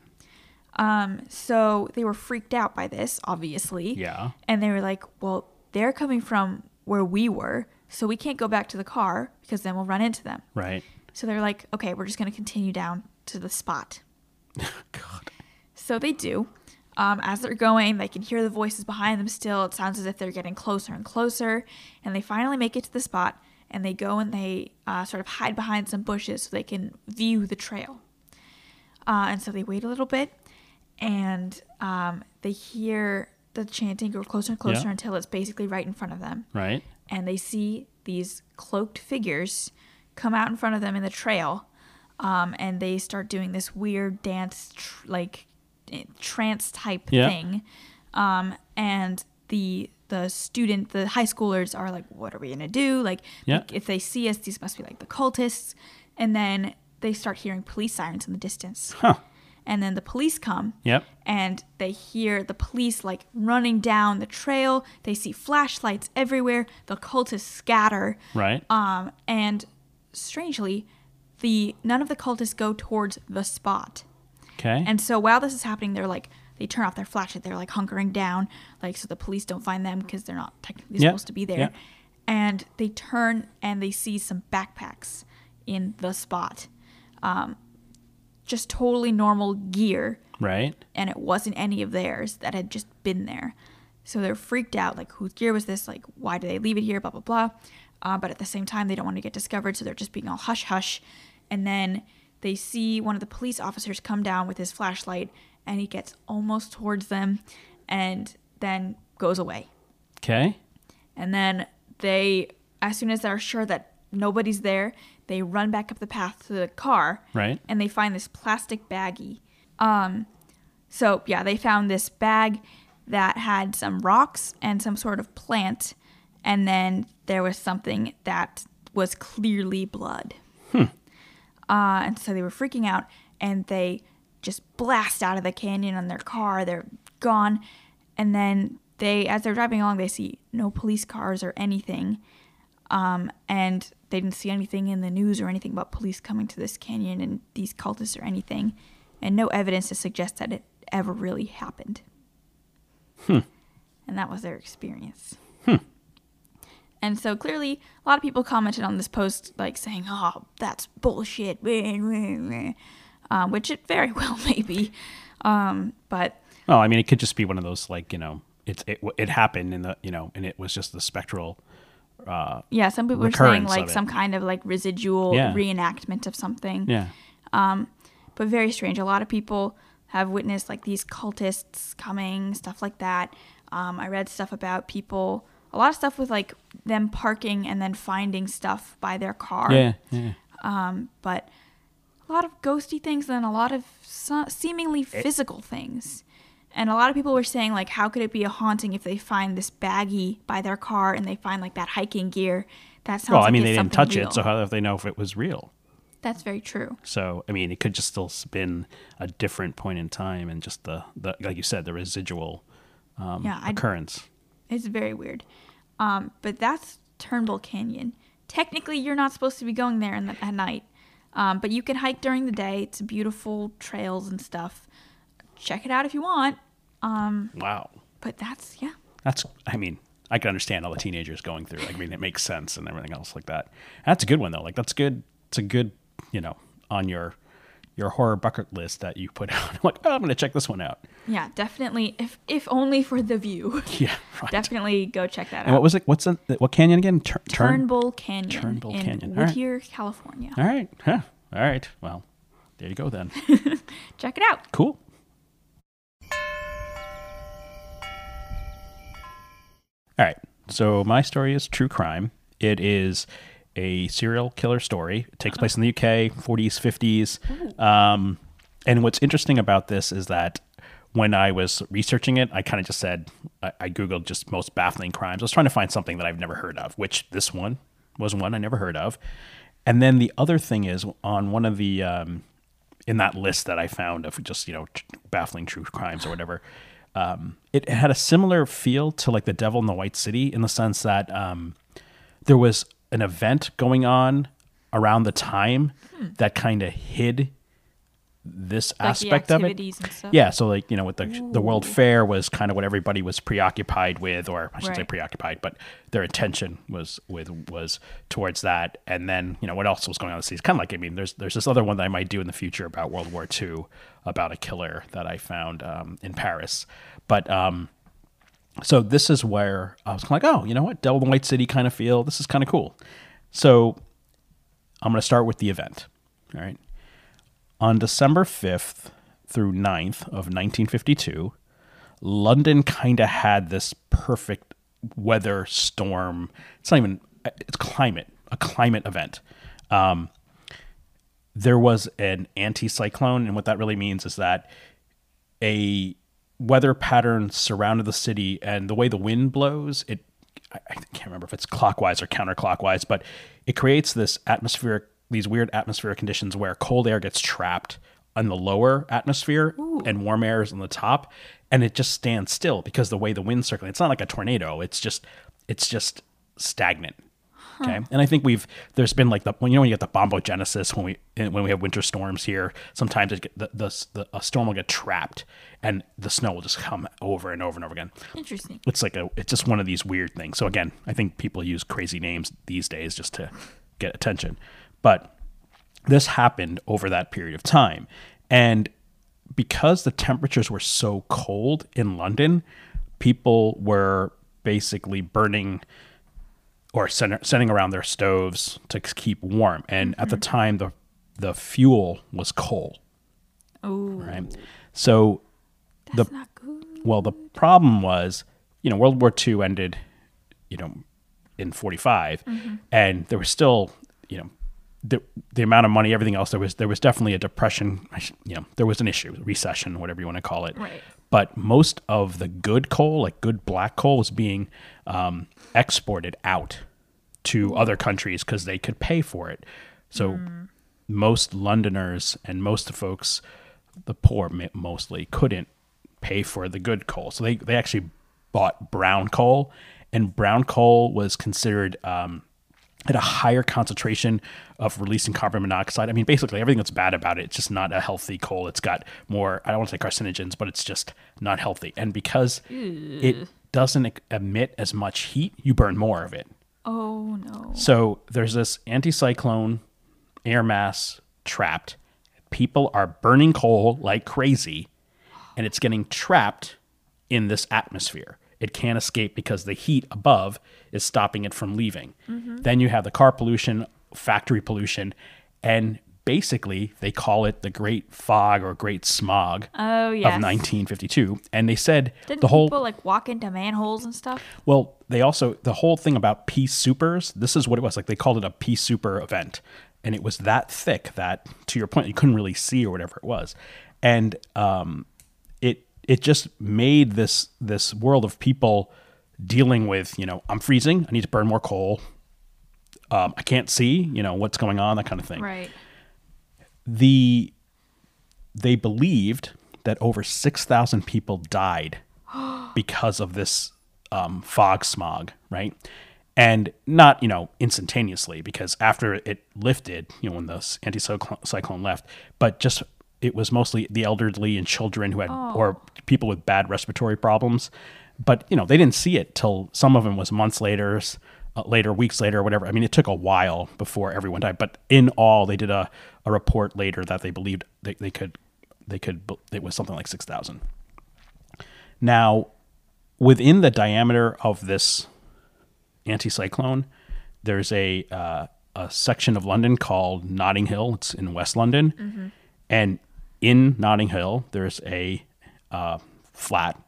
Um, so they were freaked out by this, obviously. Yeah. And they were like, "Well, they're coming from where we were, so we can't go back to the car because then we'll run into them." Right. So they're like, okay, we're just going to continue down to the spot. [LAUGHS] God. So they do. Um, as they're going, they can hear the voices behind them still. It sounds as if they're getting closer and closer. And they finally make it to the spot and they go and they uh, sort of hide behind some bushes so they can view the trail. Uh, and so they wait a little bit and um, they hear the chanting go closer and closer Yeah. until it's basically right in front of them Right. and they see these cloaked figures come out in front of them in the trail um, and they start doing this weird dance tr- like trance type Yeah. thing um, and the the student the high schoolers are like what are we gonna do like, Yeah. like, if they see us these must be like the cultists and then they start hearing police sirens in the distance Huh. and then the police come Yep. and they hear the police like running down the trail. They see flashlights everywhere. The cultists scatter. Right. Um, and strangely, the none of the cultists go towards the spot. Okay. And so while this is happening, they're like they turn off their flashlight. They're like hunkering down, like so the police don't find them because they're not technically Yeah, supposed to be there. yeah. And they turn and they see some backpacks in the spot. Um, just totally normal gear right. and it wasn't any of theirs that had just been there. So they're freaked out, like whose gear was this? Like why did they leave it here? Blah blah blah. Uh, but at the same time, they don't want to get discovered, so they're just being all hush hush. And then they see one of the police officers come down with his flashlight, and he gets almost towards them, and then goes away. Okay. And then they, as soon as they're sure that nobody's there, they run back up the path to the car. Right. And they find this plastic baggie. Um, so yeah, they found this bag that had some rocks and some sort of plant, and then there was something that was clearly blood. Uh, and so they were freaking out, and they just blast out of the canyon on their car. They're gone, and then they, as they're driving along, they see no police cars or anything, um, and they didn't see anything in the news or anything about police coming to this canyon and these cultists or anything, and no evidence to suggest that it ever really happened. And that was their experience. And so clearly, a lot of people commented on this post, like saying, "Oh, that's bullshit," um, [LAUGHS] which it very [LAUGHS] well may be. Um, but Well, I mean, it could just be one of those like you know, it's it it happened in the you know, and it was just the spectral. yeah, some people are saying like some kind of like residual Yeah. reenactment of something. Yeah, Um, but very strange. A lot of people have witnessed like these cultists coming, stuff like that. Um, I read stuff about people, a lot of stuff with like them parking and then finding stuff by their car. yeah, yeah. But a lot of ghosty things and a lot of so- seemingly physical things. And a lot of people were saying like, how could it be a haunting if they find this baggie by their car and they find like that hiking gear? That sounds Well, like Well, I mean, they didn't touch real. it, so how do they know if it was real? That's very true. So, I mean, it could just still been a different point in time, and just the, the like you said, the residual um, Yeah, I- occurrence. It's very weird. Um, but that's Turnbull Canyon. Technically, you're not supposed to be going there in the, at night, um, but you can hike during the day. It's beautiful trails and stuff. Check it out if you want. Um, Wow, but that's yeah, that's. I mean, I can understand all the teenagers going through. I mean, it makes sense and everything else like that. That's a good one though. Like that's good. It's a good, you know, on your your horror bucket list that you put [LAUGHS] out. I'm like, oh, I'm going to check this one out. yeah, definitely. If if only for the view, [LAUGHS] Yeah, right. definitely go check that And what was it? What's the, what canyon again? Tur- turn. Turnbull Canyon Turnbull Canyon. All right. Whittier, California. All right. Huh. All right. Well, there you go then. [LAUGHS] Check it out. Cool. All right. So my story is true crime. It is a serial killer story. It takes place in the UK, 40s, 50s. Um, and what's interesting about this is that when I was researching it, I kind of just said, I, I Googled just most baffling crimes. I was trying to find something that I've never heard of, which this one was one I never heard of. And then the other thing is on one of the, um, in that list that I found of just, you know, baffling true crimes or whatever, um, it had a similar feel to like The Devil in the White City in the sense that um, there was an event going on around the time that kind of hid this Hmm. Like aspect of it. Yeah, so like you know, with the the World Fair was kind of what everybody was preoccupied with, or I should say preoccupied, but their attention was with was towards that. And then you know what else was going on in the city? It's kind of like I mean, there's there's this other one that I might do in the future about World War II, about a killer that I found um, in Paris, but um, so this is where I was like, oh, you know what, Devil in White City kind of feel. This is kind of cool. So I'm going to start with the event. All right. On December 5th through 9th of 1952, London kind of had this perfect weather storm. It's not even, it's climate, a climate event. Um, there was an anticyclone, and what that really means is that a weather pattern surrounded the city, and the way the wind blows, it I can't remember if it's clockwise or counterclockwise, but it creates this atmospheric, these weird atmospheric conditions where cold air gets trapped in the lower atmosphere and warm air is on the top, and it just stands still because the way the wind's circulating. It's not like a tornado. It's just, it's just stagnant. Okay, and I think we've there's been like the when you know when you get the bombogenesis when we when we have winter storms here, sometimes it get, the, the the a storm will get trapped and the snow will just come over and over and over again Interesting. it's like a it's just one of these weird things. So again, I think people use crazy names these days just to get attention. But this happened over that period of time. And because the temperatures were so cold in London, people were basically burning or send, sending around their stoves to keep warm. And at the time, the the fuel was coal, Oh, right? So that's not good. well, the problem was, you know, World War II ended, you know, in 45, and there was still, you know, the the amount of money, everything else. There was there was definitely a depression. You know, there was an issue, recession, whatever you want to call it. Right. But most of the good coal, like good black coal, was being um, exported out to other countries because they could pay for it. So most Londoners and most folks, the poor mostly, couldn't pay for the good coal. So they, they actually bought brown coal, and brown coal was considered um, at a higher concentration of releasing carbon monoxide. I mean, basically everything that's bad about it, it's just not a healthy coal. It's got more, I don't want to say carcinogens, but it's just not healthy. And because it doesn't emit as much heat, you burn more of it. Oh no. So there's this anticyclone air mass trapped. People are burning coal like crazy, and it's getting trapped in this atmosphere. It can't escape because the heat above is stopping it from leaving. Mm-hmm. Then you have the car pollution, factory pollution, and basically they call it the Great Fog or Great Smog Oh of 1952. And they said Didn't the whole people like walk into manholes and stuff? well, they also the whole thing about Pea Soupers. This is what it was like. They called it a Pea Souper event, and it was that thick that, to your point, you couldn't really see or whatever it was, and um, it it just made this this world of people dealing with you know I'm freezing. I need to burn more coal. Um, I can't see. You know what's going on. That kind of thing Right. The they believed that over 6,000 people died [GASPS] because of this um, fog smog, right? And not, you know, instantaneously because after it lifted, you know, when the anticyclone cyclone left, but just it was mostly the elderly and children who had or people with bad respiratory problems. But, you know, they didn't see it till some of them was months later, later, weeks later, or whatever. I mean, it took a while before everyone died. But in all, they did a, a report later that they believed they, they could, they could, it was something like 6,000. Now, within the diameter of this anticyclone, there's a uh, a section of London called Notting Hill. It's in West London, and in Notting Hill, there's a uh, flat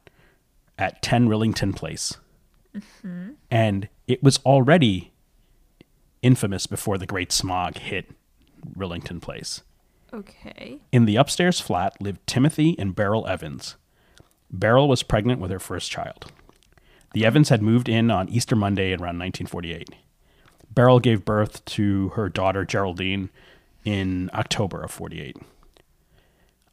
at 10 Rillington Place, and it was already infamous before the Great Smog hit Rillington Place. Okay. In the upstairs flat lived Timothy and Beryl Evans. Beryl was pregnant with her first child. The Evans had moved in on Easter Monday around 1948. Beryl gave birth to her daughter Geraldine in October of 48.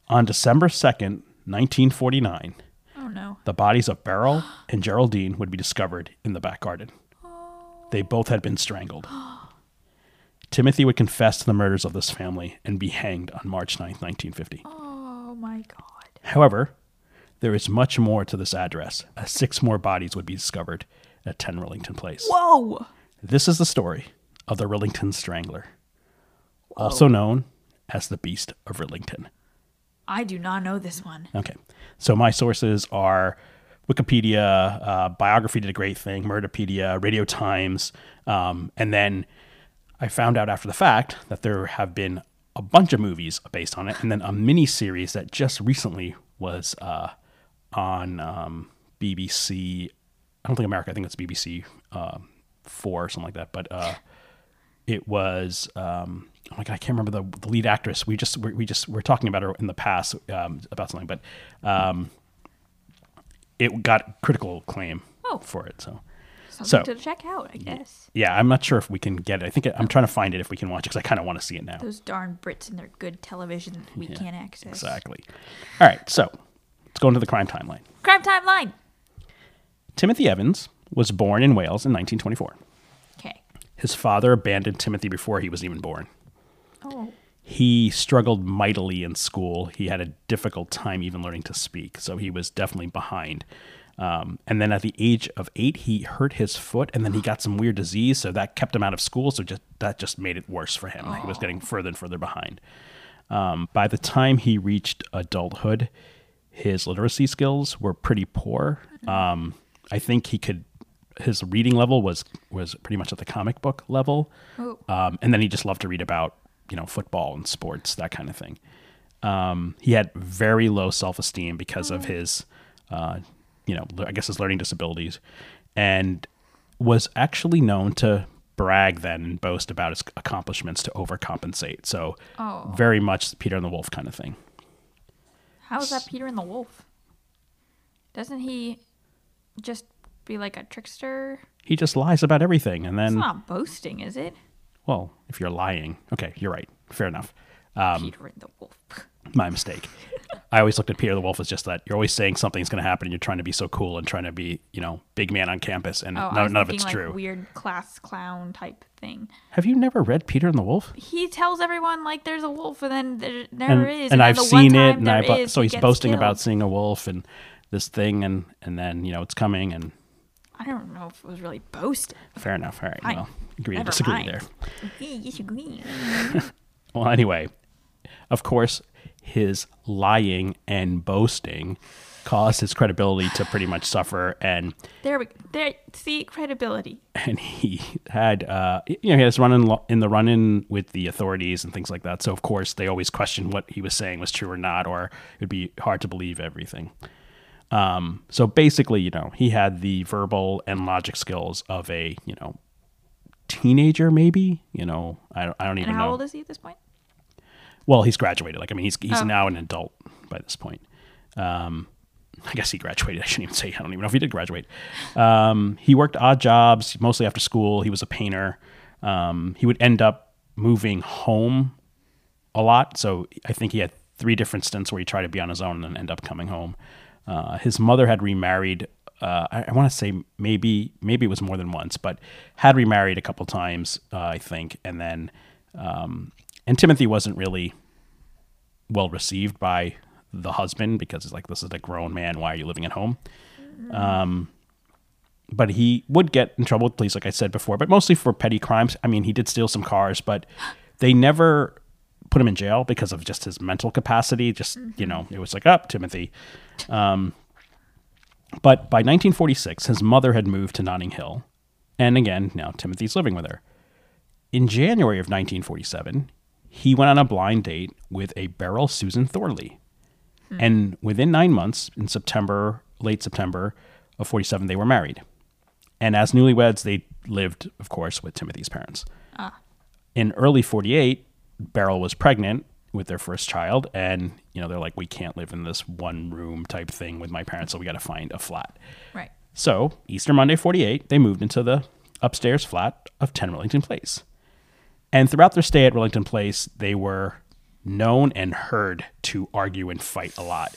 On December 2nd, 1949, Oh no. the bodies of Beryl and Geraldine would be discovered in the back garden. They both had been strangled. [GASPS] Timothy would confess to the murders of this family and be hanged on March 9th, 1950. Oh my god. However, there is much more to this address, as six more bodies would be discovered at 10 Rillington Place. Whoa. This is the story of the Rillington Strangler, also known as the Beast of Rillington. I do not know this one. Okay. So my sources are Wikipedia, uh, Biography did a great thing, Murderpedia, Radio Times, um, and then I found out after the fact that there have been a bunch of movies based on it, and then a mini series that just recently was uh, on um, BBC. I don't think America. I think it's BBC uh, Four or something like that. But uh, it was um, oh my god, I can't remember the, the lead actress. We just we, we just were talking about her in the past um, about something, but um, it got critical acclaim Oh. for it. So Something So- to check out, I guess. yeah, I'm not sure if we can get it. I think I'm trying to find it if we can watch it because I kind of want to see it now. Those darn Brits and their good television that we can't access. Exactly. All right, so let's go into the crime timeline. Crime timeline. Timothy Evans was born in Wales in 1924. Okay. His father abandoned Timothy before he was even born. Oh. He struggled mightily in school. He had a difficult time even learning to speak, so he was definitely behind. Um, and then at the age of eight, he hurt his foot, and then he got some weird disease, so that kept him out of school. So just that just made it worse for him. He was getting further and further behind. Um, by the time he reached adulthood, his literacy skills were pretty poor. Um, I think he could. His reading level was was pretty much at the comic book level, Oh. um, and then he just loved to read about you know football and sports that kind of thing. Um, he had very low self esteem because of his, uh, you know, I guess his learning disabilities, and was actually known to brag then and boast about his accomplishments to overcompensate. So Oh. very much Peter and the Wolf kind of thing. How is that Peter and the Wolf? Doesn't he just be like a trickster? He just lies about everything, and It's then not boasting, is it? Well, if you're lying, okay, you're right, fair enough. Um, Peter and the Wolf. my mistake. I always looked at Peter the Wolf as just that you're always saying something's going to happen and you're trying to be so cool and trying to be, you know, big man on campus and Oh, I none, was none of thinking it's like true. weird class clown type thing. Have you never read Peter and the Wolf? He tells everyone like there's a wolf, and then there And, never is. and then I've the one seen time it and I there is, so he he's gets boasting killed. about seeing a wolf and this thing and and then, you know, it's coming and I don't know if it was really boasting. fair enough. All right. Fine. Well, agree to disagree mind. there. Disagree. [LAUGHS] Well, anyway, of course, his lying and boasting caused his credibility to pretty much suffer and There we there see credibility. and he had uh you know he has run in, in the run in with the authorities and things like that so of course they always questioned what he was saying was true or not or it'd be hard to believe everything um so basically you know he had the verbal and logic skills of a you know teenager maybe you know i don't, I don't And even how know old is he at this point? well he's graduated like i mean he's he's Oh. now an adult by this point um I guess he graduated. [LAUGHS] I shouldn't even say. I don't even know if he did graduate. Um, he worked odd jobs, mostly after school. He was a painter. Um, he would end up moving home a lot. So I think he had three different stints where he tried to be on his own and then end up coming home. Uh, his mother had remarried. Uh, I, I want to say maybe maybe it was more than once, but had remarried a couple times, uh, I think. And then um, and Timothy wasn't really well received by the husband because it's like this is a grown man why are you living at home um but he would get in trouble with police like i said before but mostly for petty crimes i mean he did steal some cars but they never put him in jail because of just his mental capacity just you know it was like up timothy. Um but by 1946 his mother had moved to notting hill and again now timothy's living with her. In january of 1947 he went on a blind date with a beryl susan thorley. And within nine months, in September, late September of 47, they were married. And as newlyweds, they lived, of course, with Timothy's parents. In early 48, Beryl was pregnant with their first child. And, you know, they're like, we can't live in this one room type thing with my parents, so we got to find a flat. Right. So, Easter Monday 48, they moved into the upstairs flat of 10 Rillington Place. And throughout their stay at Rillington Place, they were known and heard to argue and fight a lot.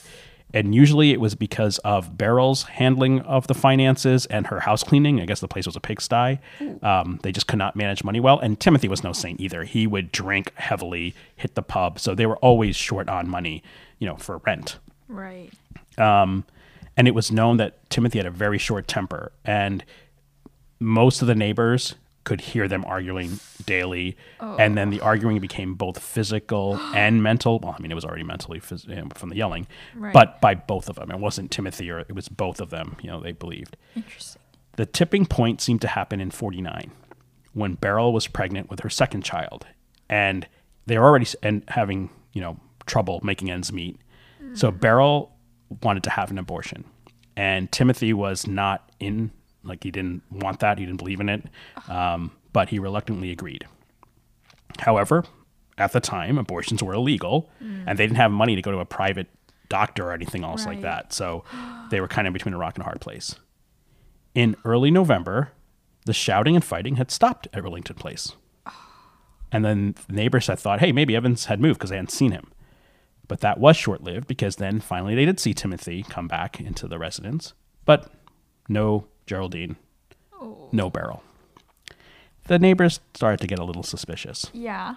And usually it was because of Beryl's handling of the finances and her house cleaning. I guess the place was a pigsty. Um, they just could not manage money well. And Timothy was no saint either. He would drink heavily, hit the pub. So they were always short on money, you know, for rent Right. and it was known that Timothy had a very short temper, and most of the neighbors could hear them arguing daily, oh. and then the arguing became both physical [GASPS] and mental. Well, I mean, it was already mentally phys- from the yelling, Right. but by both of them. It wasn't Timothy, or it was both of them. You know, they believed. Interesting. The tipping point seemed to happen in 49 when Beryl was pregnant with her second child and they were already s- and having, you know, trouble making ends meet. So mm-hmm. Beryl wanted to have an abortion and Timothy was not in like he didn't want that, he didn't believe in it. Um, but he reluctantly agreed. However, at the time, abortions were illegal and they didn't have money to go to a private doctor or anything else like that. So they were kind of between a rock and a hard place. In early November, the shouting and fighting had stopped at Rillington Place. And then the neighbors had thought, hey, maybe Evans had moved because they hadn't seen him. But that was short lived because then finally they did see Timothy come back into the residence. But no Geraldine, oh. no Beryl. The neighbors started to get a little suspicious. Yeah.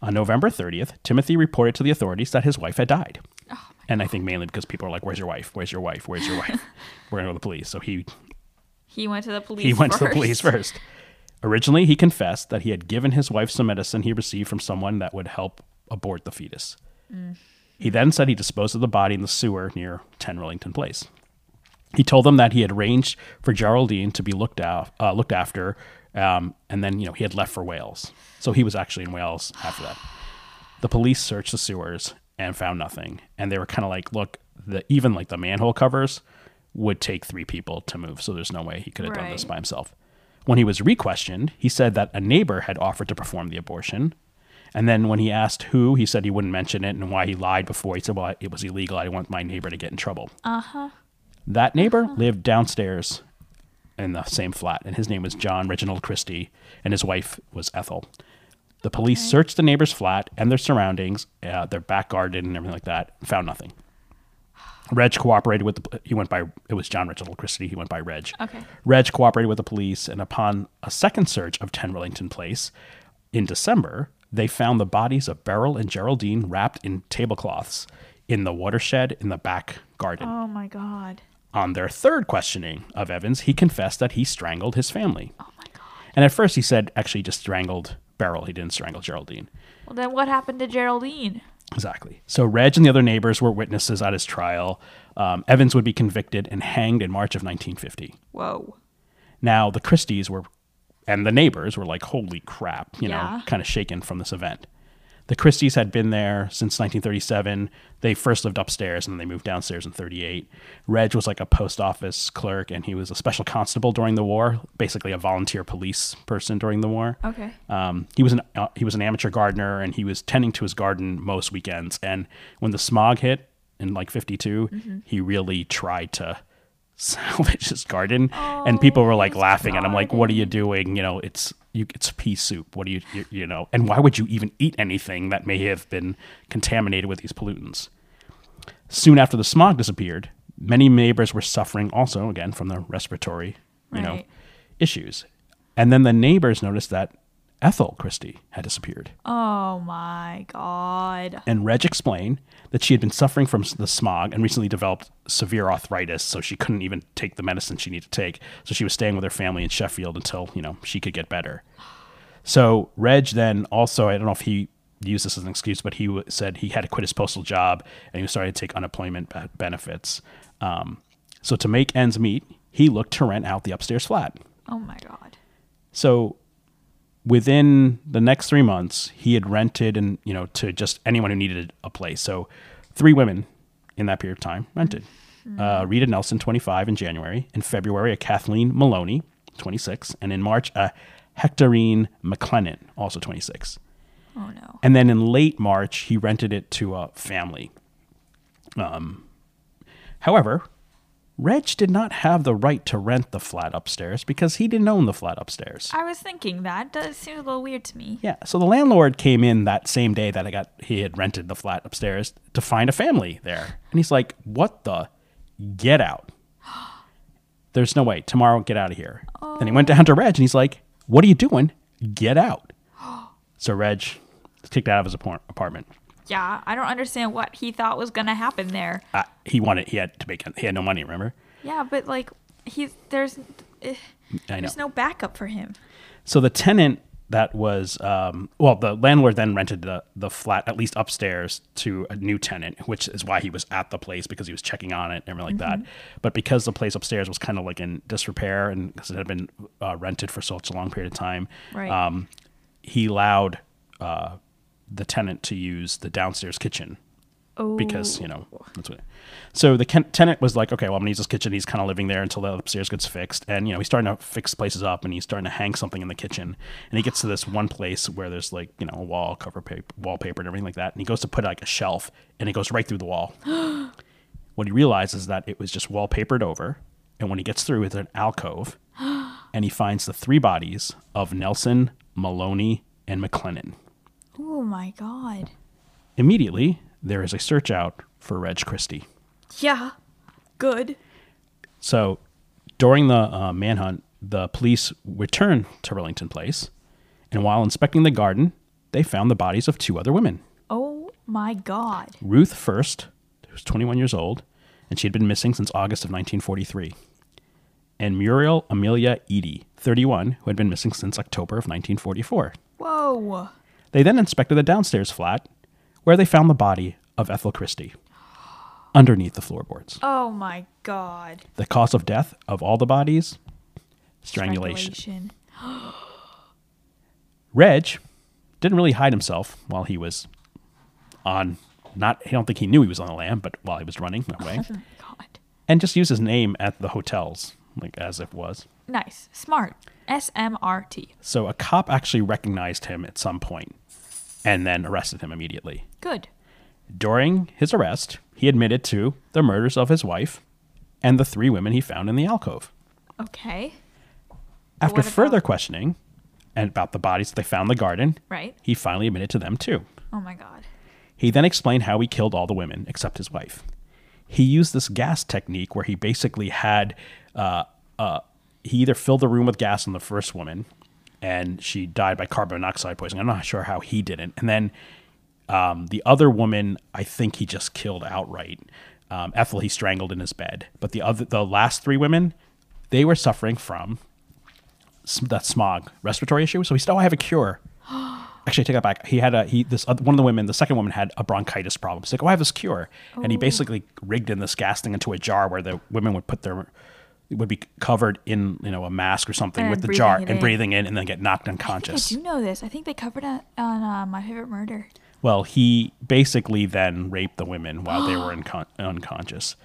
On November 30th, Timothy reported to the authorities that his wife had died. Oh and I think mainly because people are like, Where's your wife? Where's your wife? Where's your wife? [LAUGHS] We're going to go to the police. So he He went to the police. he went to the police first. Originally, he confessed that he had given his wife some medicine he received from someone that would help abort the fetus. Mm. He then said he disposed of the body in the sewer near 10 Rillington Place. He told them that he had arranged for Geraldine to be looked, af- uh, looked after, um, and then you know he had left for Wales. So he was actually in Wales after that. The police searched the sewers and found nothing, and they were kind of like, "Look, the even like the manhole covers would take three people to move, so there's no way he could have done this by himself." When he was re-questioned, he said that a neighbor had offered to perform the abortion. And then when he asked who, he said he wouldn't mention it and why he lied before. He said, "Well, it was illegal. I didn't want my neighbor to get in trouble." Uh huh. That neighbor lived downstairs in the same flat, and his name was John Reginald Christie, and his wife was Ethel. The police Okay. searched the neighbor's flat and their surroundings, uh, their back garden and everything like that, found nothing. Reg cooperated with the. He went by. It was John Reginald Christie. He went by Reg. Okay. Reg cooperated with the police, and upon a second search of 10 Rillington Place in December, they found the bodies of Beryl and Geraldine wrapped in tablecloths in the watershed in the back garden. Oh my god. On their third questioning of Evans, he confessed that he strangled his family. Oh my god. And at first he said actually just strangled Beryl. He didn't strangle Geraldine. Well, then what happened to Geraldine? Exactly. So Reg and the other neighbors were witnesses at his trial. Um, Evans would be convicted and hanged in March of 1950. Whoa. Now the Christies were, and the neighbors were like, "Holy crap!" You know, kind of shaken from this event. The Christies had been there since 1937. They first lived upstairs and then they moved downstairs in 38. Reg was like a post office clerk and he was a special constable during the war, basically a volunteer police person during the war. Okay. Um, he was an uh, he was an amateur gardener and he was tending to his garden most weekends. And when the smog hit in like '52, he really tried to salvage his garden. and people were oh, like his and I'm like, "What are you doing? You know, it's you, it's pea soup. What do you, you you know? And why would you even eat anything that may have been contaminated with these pollutants?" Soon after the smog disappeared, many neighbors were suffering also again from the respiratory, you know, issues. And then the neighbors noticed that Ethel Christie had disappeared. Oh my god. And Reg explained that she had been suffering from the smog and recently developed severe arthritis, so she couldn't even take the medicine she needed to take. So she was staying with her family in Sheffield until, you know, she could get better. So Reg then also, I don't know if he used this as an excuse, but he said he had to quit his postal job and he was starting to take unemployment be- benefits. Um, so to make ends meet, he looked to rent out the upstairs flat. Oh my god. So within the next three months, he had rented and you know to just anyone who needed a place. So three women in that period of time rented. Uh, Rita Nelson, 25 in January. In February, a Kathleen Maloney, 26, and in March, a Hectorine McLennan, also 26. Oh no. And then in late March, he rented it to a family. Um, however, Reg did not have the right to rent the flat upstairs because he didn't own the flat upstairs. I was thinking that. Does seem a little weird to me. Yeah, so the landlord came in that same day that I got he had rented the flat upstairs to find a family there. And he's like, "What the? Get out." [GASPS] There's no way. Tomorrow get out of here. Then he went oh. down to Reg and he's like, "What are you doing? Get out." [GASPS] So Reg was kicked out of his apartment. Yeah, I don't understand what he thought was gonna happen there. Uh, he wanted he had to make he had no money, remember? Yeah, but like he's there's eh, there's no backup for him. So the tenant that was um, well, the landlord then rented the the flat at least upstairs to a new tenant, which is why he was at the place because he was checking on it and everything like that. But because the place upstairs was kind of like in disrepair and because it had been uh, rented for such a long period of time, Right. um, he allowed uh, the tenant to use the downstairs kitchen Oh, because you know oh. that's what. So the ken- tenant was like, okay, well, I'm gonna use this kitchen. He's kind of living there until the upstairs gets fixed, and you know he's starting to fix places up, and he's starting to hang something in the kitchen, and he gets to this one place where there's like you know a wall cover paper, wallpaper, and everything like that, and he goes to put like a shelf, and it goes right through the wall. [GASPS] what he realizes is that it was just wallpapered over, and when he gets through, it's an alcove, [GASPS] and he finds the three bodies of Nelson, Maloney, and McLennan. Oh my god. Immediately, there is a search out for Reg Christie. Yeah. Good. So during the uh, manhunt, the police returned to Rillington Place, and while inspecting the garden, they found the bodies of two other women. Oh my god. Ruth Fuerst, who was 21 years old, and she had been missing since August of 1943, and Muriel Amelia Eady, 31, who had been missing since October of 1944. Whoa. They then inspected the downstairs flat, where they found the body of Ethel Christie underneath the floorboards. Oh my god. The cause of death of all the bodies strangulation. Strangulation. [GASPS] Reg didn't really hide himself while he was on not I don't think he knew he was on the lam, but while he was running away. [LAUGHS] Oh my god. and just used his name at the hotels, like as it was. Nice. Smart. SMRT. So a cop actually recognized him at some point and then arrested him immediately. Good. During his arrest, he admitted to the murders of his wife and the three women he found in the alcove. Okay. After what further questioning and about the bodies that they found in the garden, Right. he finally admitted to them too. Oh my god. He then explained how he killed all the women except his wife. He used this gas technique where he basically had, uh, uh, he either filled the room with gas on the first woman, and she died by carbon monoxide poisoning. I'm not sure how he did it. And then um, the other woman, I think he just killed outright. Um, Ethel, he strangled in his bed. But the other, the last three women, they were suffering from that smog respiratory issue. So he said, "Oh, I have a cure." [GASPS] actually, I take that back. He had a he this other, one of the women, the second woman had a bronchitis problem. He's like, "Oh, I have this cure," and he Oh. basically rigged in this gas thing into a jar where the women would put their would be covered in you know a mask or something And with the jar and in. breathing in, and then get knocked I think I do know this. I think they covered it on uh, My Favorite Murder. Well, he basically then raped the women while they were [GASPS] uncon- unconscious.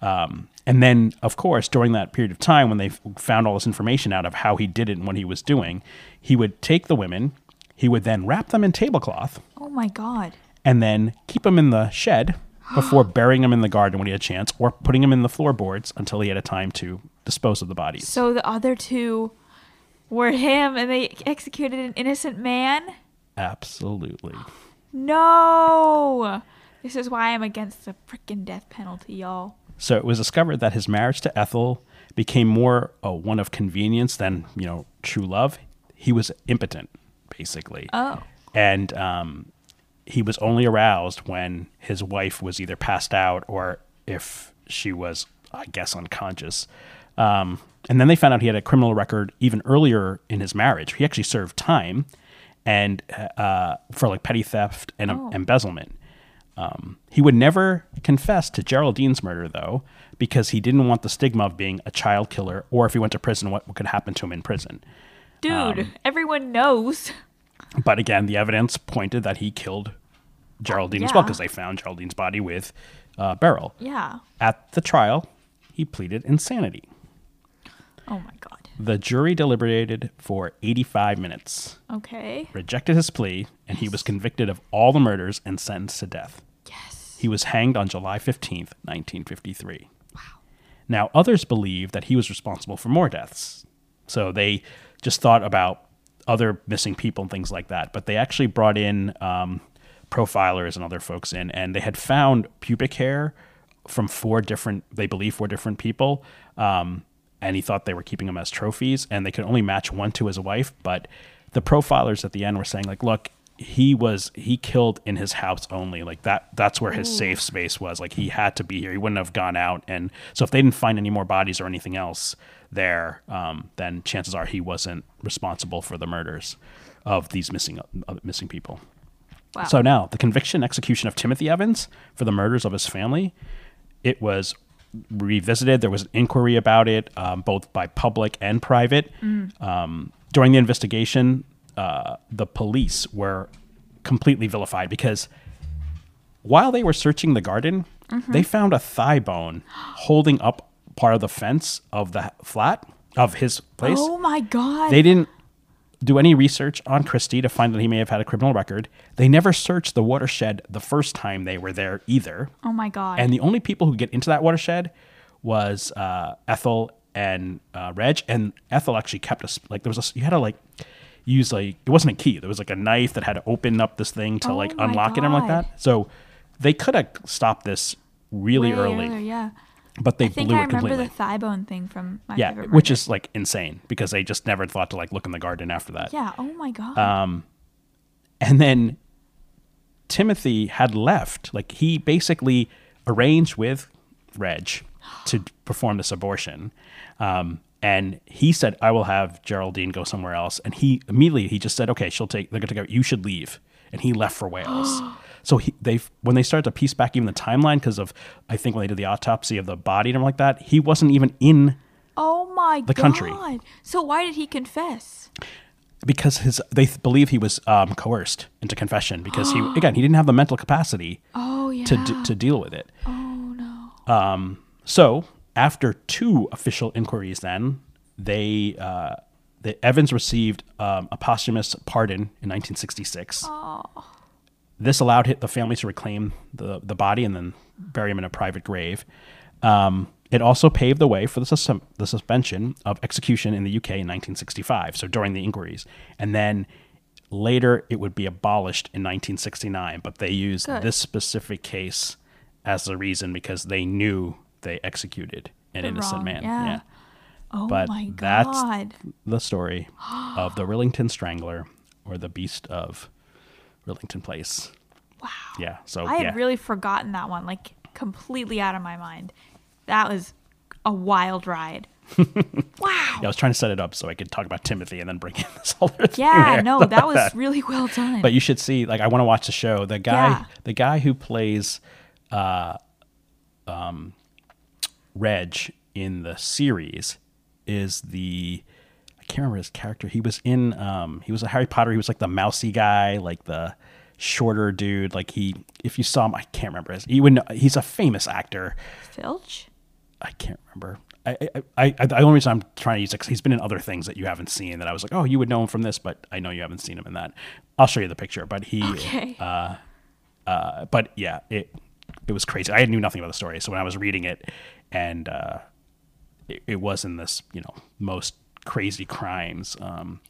Um, and then, of course, during that period of time when they found all this information out of how he did it and what he was doing, he would take the women, he would then wrap them in tablecloth, Oh my god. and then keep them in the shed before burying him in the garden when he had a chance, or putting him in the floorboards until he had a time to dispose of the bodies. So the other two were him, and they executed an innocent man. Absolutely. No. This is why I'm against the freaking death penalty, y'all. So it was discovered that his marriage to Ethel became more uh, one of convenience than you know true love. He was impotent, basically, Oh. and um, he was only aroused when his wife was either passed out or if she was, I guess, unconscious. Um, and then they found out he had a criminal record even earlier in his marriage. He actually served time, and uh, for like petty theft and Oh. embezzlement. Um, he would never confess to Geraldine's murder, though, because he didn't want the stigma of being a child killer, or if he went to prison, what, could happen to him in prison. Dude, Um, everyone knows. But again, the evidence pointed that he killed Geraldine as Yeah. well, because they found Geraldine's body with uh, Beryl. Yeah. At the trial, he pleaded insanity. Oh my god. The jury deliberated for 85 minutes, Okay. rejected his plea, and he was convicted of all the murders and sentenced to death. Yes. He was hanged on July 15th, 1953. Wow. Now, others believe that he was responsible for more deaths. So they just thought about other missing people and things like that. But they actually brought in um, profilers and other folks in, and they had found pubic hair from four different, they believe, four different people. Um, and he thought they were keeping them as trophies, and they could only match one to his wife. But the profilers at the end were saying, like, look, he was he killed in his house only like that that's where his safe space was like he had to be here he wouldn't have gone out and so if they didn't find any more bodies or anything else there um, then chances are he wasn't responsible for the murders of these missing uh, missing people. Wow. so now the conviction execution of timothy evans for the murders of his family it was revisited there was an inquiry about it um, both by public and private. Um, during the investigation uh, the police were completely vilified because while they were searching the garden, they found a thigh bone holding up part of the fence of the flat of his place. oh my god. They didn't do any research on Christie to find that he may have had a criminal record. They never searched the watershed the first time they were there either. oh my god. And the only people who get into that watershed was uh, Ethel and uh, Reg. And Ethel actually kept us like there was a you had to like use like it wasn't a key. There was like a knife that had to open up this thing to Oh like unlock it and like that. So they could have stopped this really Way early, earlier, yeah. but they I think blew I it remember completely. the thigh bone thing from my yeah, which is like insane because they just never thought to like look in the garden after that. Yeah, oh my god. Um, And then Timothy had left. Like he basically arranged with Reg to perform this abortion. Um, and he said, I will have Geraldine go somewhere else. And he immediately he just said, Okay, she'll take they're gonna go, you should leave. And he left for Wales. [GASPS] so he they when they started to piece back even the timeline, because of I think when they did the autopsy of the body and everything like that, he wasn't even in oh my the country. So why did he confess? because his they th- believe he was um, coerced into confession because he [GASPS] again he didn't have the mental capacity Oh yeah. to d- to deal with it. oh no. Um, so after two official inquiries, then they uh, the Evans received um, a posthumous pardon in 1966. This allowed the family to reclaim the the body and then bury him in a private grave. Um, it also paved the way for the, sus- the suspension of execution in the UK in 1965. So during the inquiries, and then later it would be abolished in 1969. But they used Good. this specific case as the reason because they knew they executed an The innocent wrong- man. yeah. Oh But my that's the story of the [GASPS] Rillington Strangler or the Beast of Rillington Place. Wow. Yeah. So I had really forgotten that one, like completely out of my mind. That was a wild ride. [LAUGHS] wow. Yeah, I was trying to set it up so I could talk about Timothy and then bring in this other thing. Yeah, [LAUGHS] no, that was really well done. But you should see, like, I want to watch the show. The guy, Yeah. the guy who plays uh, um, Reg in the series is the I can't remember his character. He was in um, he was a Harry Potter. He was like the mousy guy, like the shorter dude. Like he, if you saw him, I can't remember his. You would know, he's a famous actor. Filch? I can't remember. I, I, I, I the only reason I'm trying to use it because he's been in other things that you haven't seen that I was like, oh, you would know him from this, but I know you haven't seen him in that. I'll show you the picture, but he, Okay. uh, but yeah, it it was crazy. I knew nothing about the story, so when I was reading it, and uh, it, it was in this, you know, most crazy crimes. Um,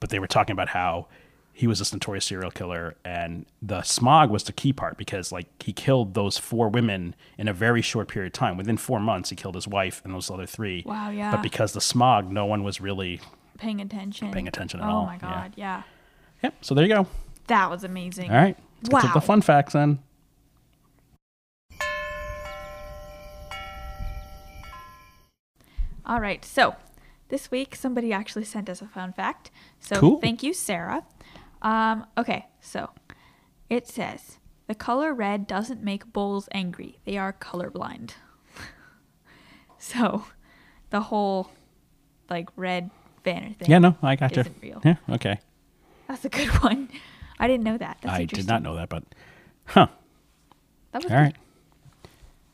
but they were talking about how he was this notorious serial killer, and the smog was the key part because like he killed those four women in a very short period of time. Within four months, he killed his wife and those other three. Wow, yeah. But because the smog, no one was really. Paying attention. Paying attention at all. oh my god, yeah. Yep. So there you go. That was amazing. All right. Let's get to Wow. the fun facts then. All right, so this week somebody actually sent us a fun fact. So Cool. thank you, Sarah. Um, okay, so it says the color red doesn't make bulls angry; they are colorblind. [LAUGHS] so the whole like red banner thing. Yeah. No, I got you. Isn't real. Yeah. Okay. That's a good [LAUGHS] one. I didn't know that. That's I did not know that, but huh. That was All right.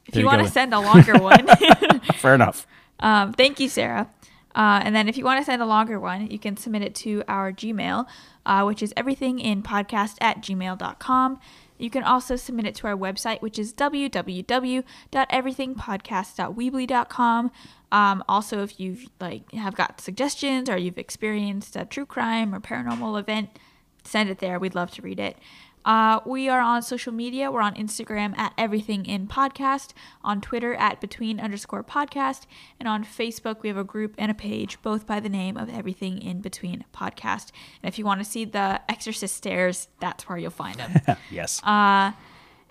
If There you you want to send a longer one, [LAUGHS] Fair enough. Um, thank you, Sarah. Uh, and then if you want to send a longer one, you can submit it to our Gmail, uh, which is everythinginpodcast at gmail.com. You can also submit it to our website, which is www.everythingpodcast.weebly.com. Um, also, if you like have got suggestions or you've experienced a true crime or paranormal event, send it there. We'd love to read it. Uh, we are on social media. We're on Instagram at Everything in Podcast, on Twitter at Between underscore Podcast, and on Facebook we have a group and a page, both by the name of Everything in Between Podcast. And if you want to see the Exorcist stairs, that's where you'll find them. [LAUGHS] yes. Uh,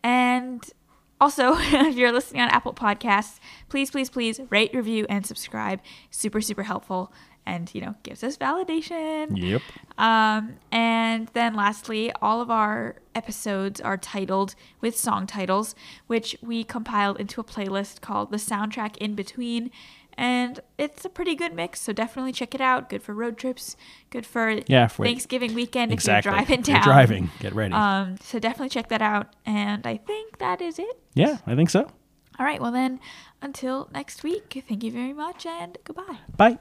and also, [LAUGHS] if you're listening on Apple Podcasts, please, please, please rate, review, and subscribe. Super, super helpful. And, you know, gives us validation. yep. Um, and then lastly, all of our episodes are titled with song titles, which we compiled into a playlist called The Soundtrack in Between. And it's a pretty good mix, so definitely check it out. Good for road trips, good for Yeah, Thanksgiving weekend Exactly. if you're driving If you're down. driving. Get ready. Um, so definitely check that out. And I think that is it. yeah, I think so. All right, well then, until next week, thank you very much and goodbye. Bye.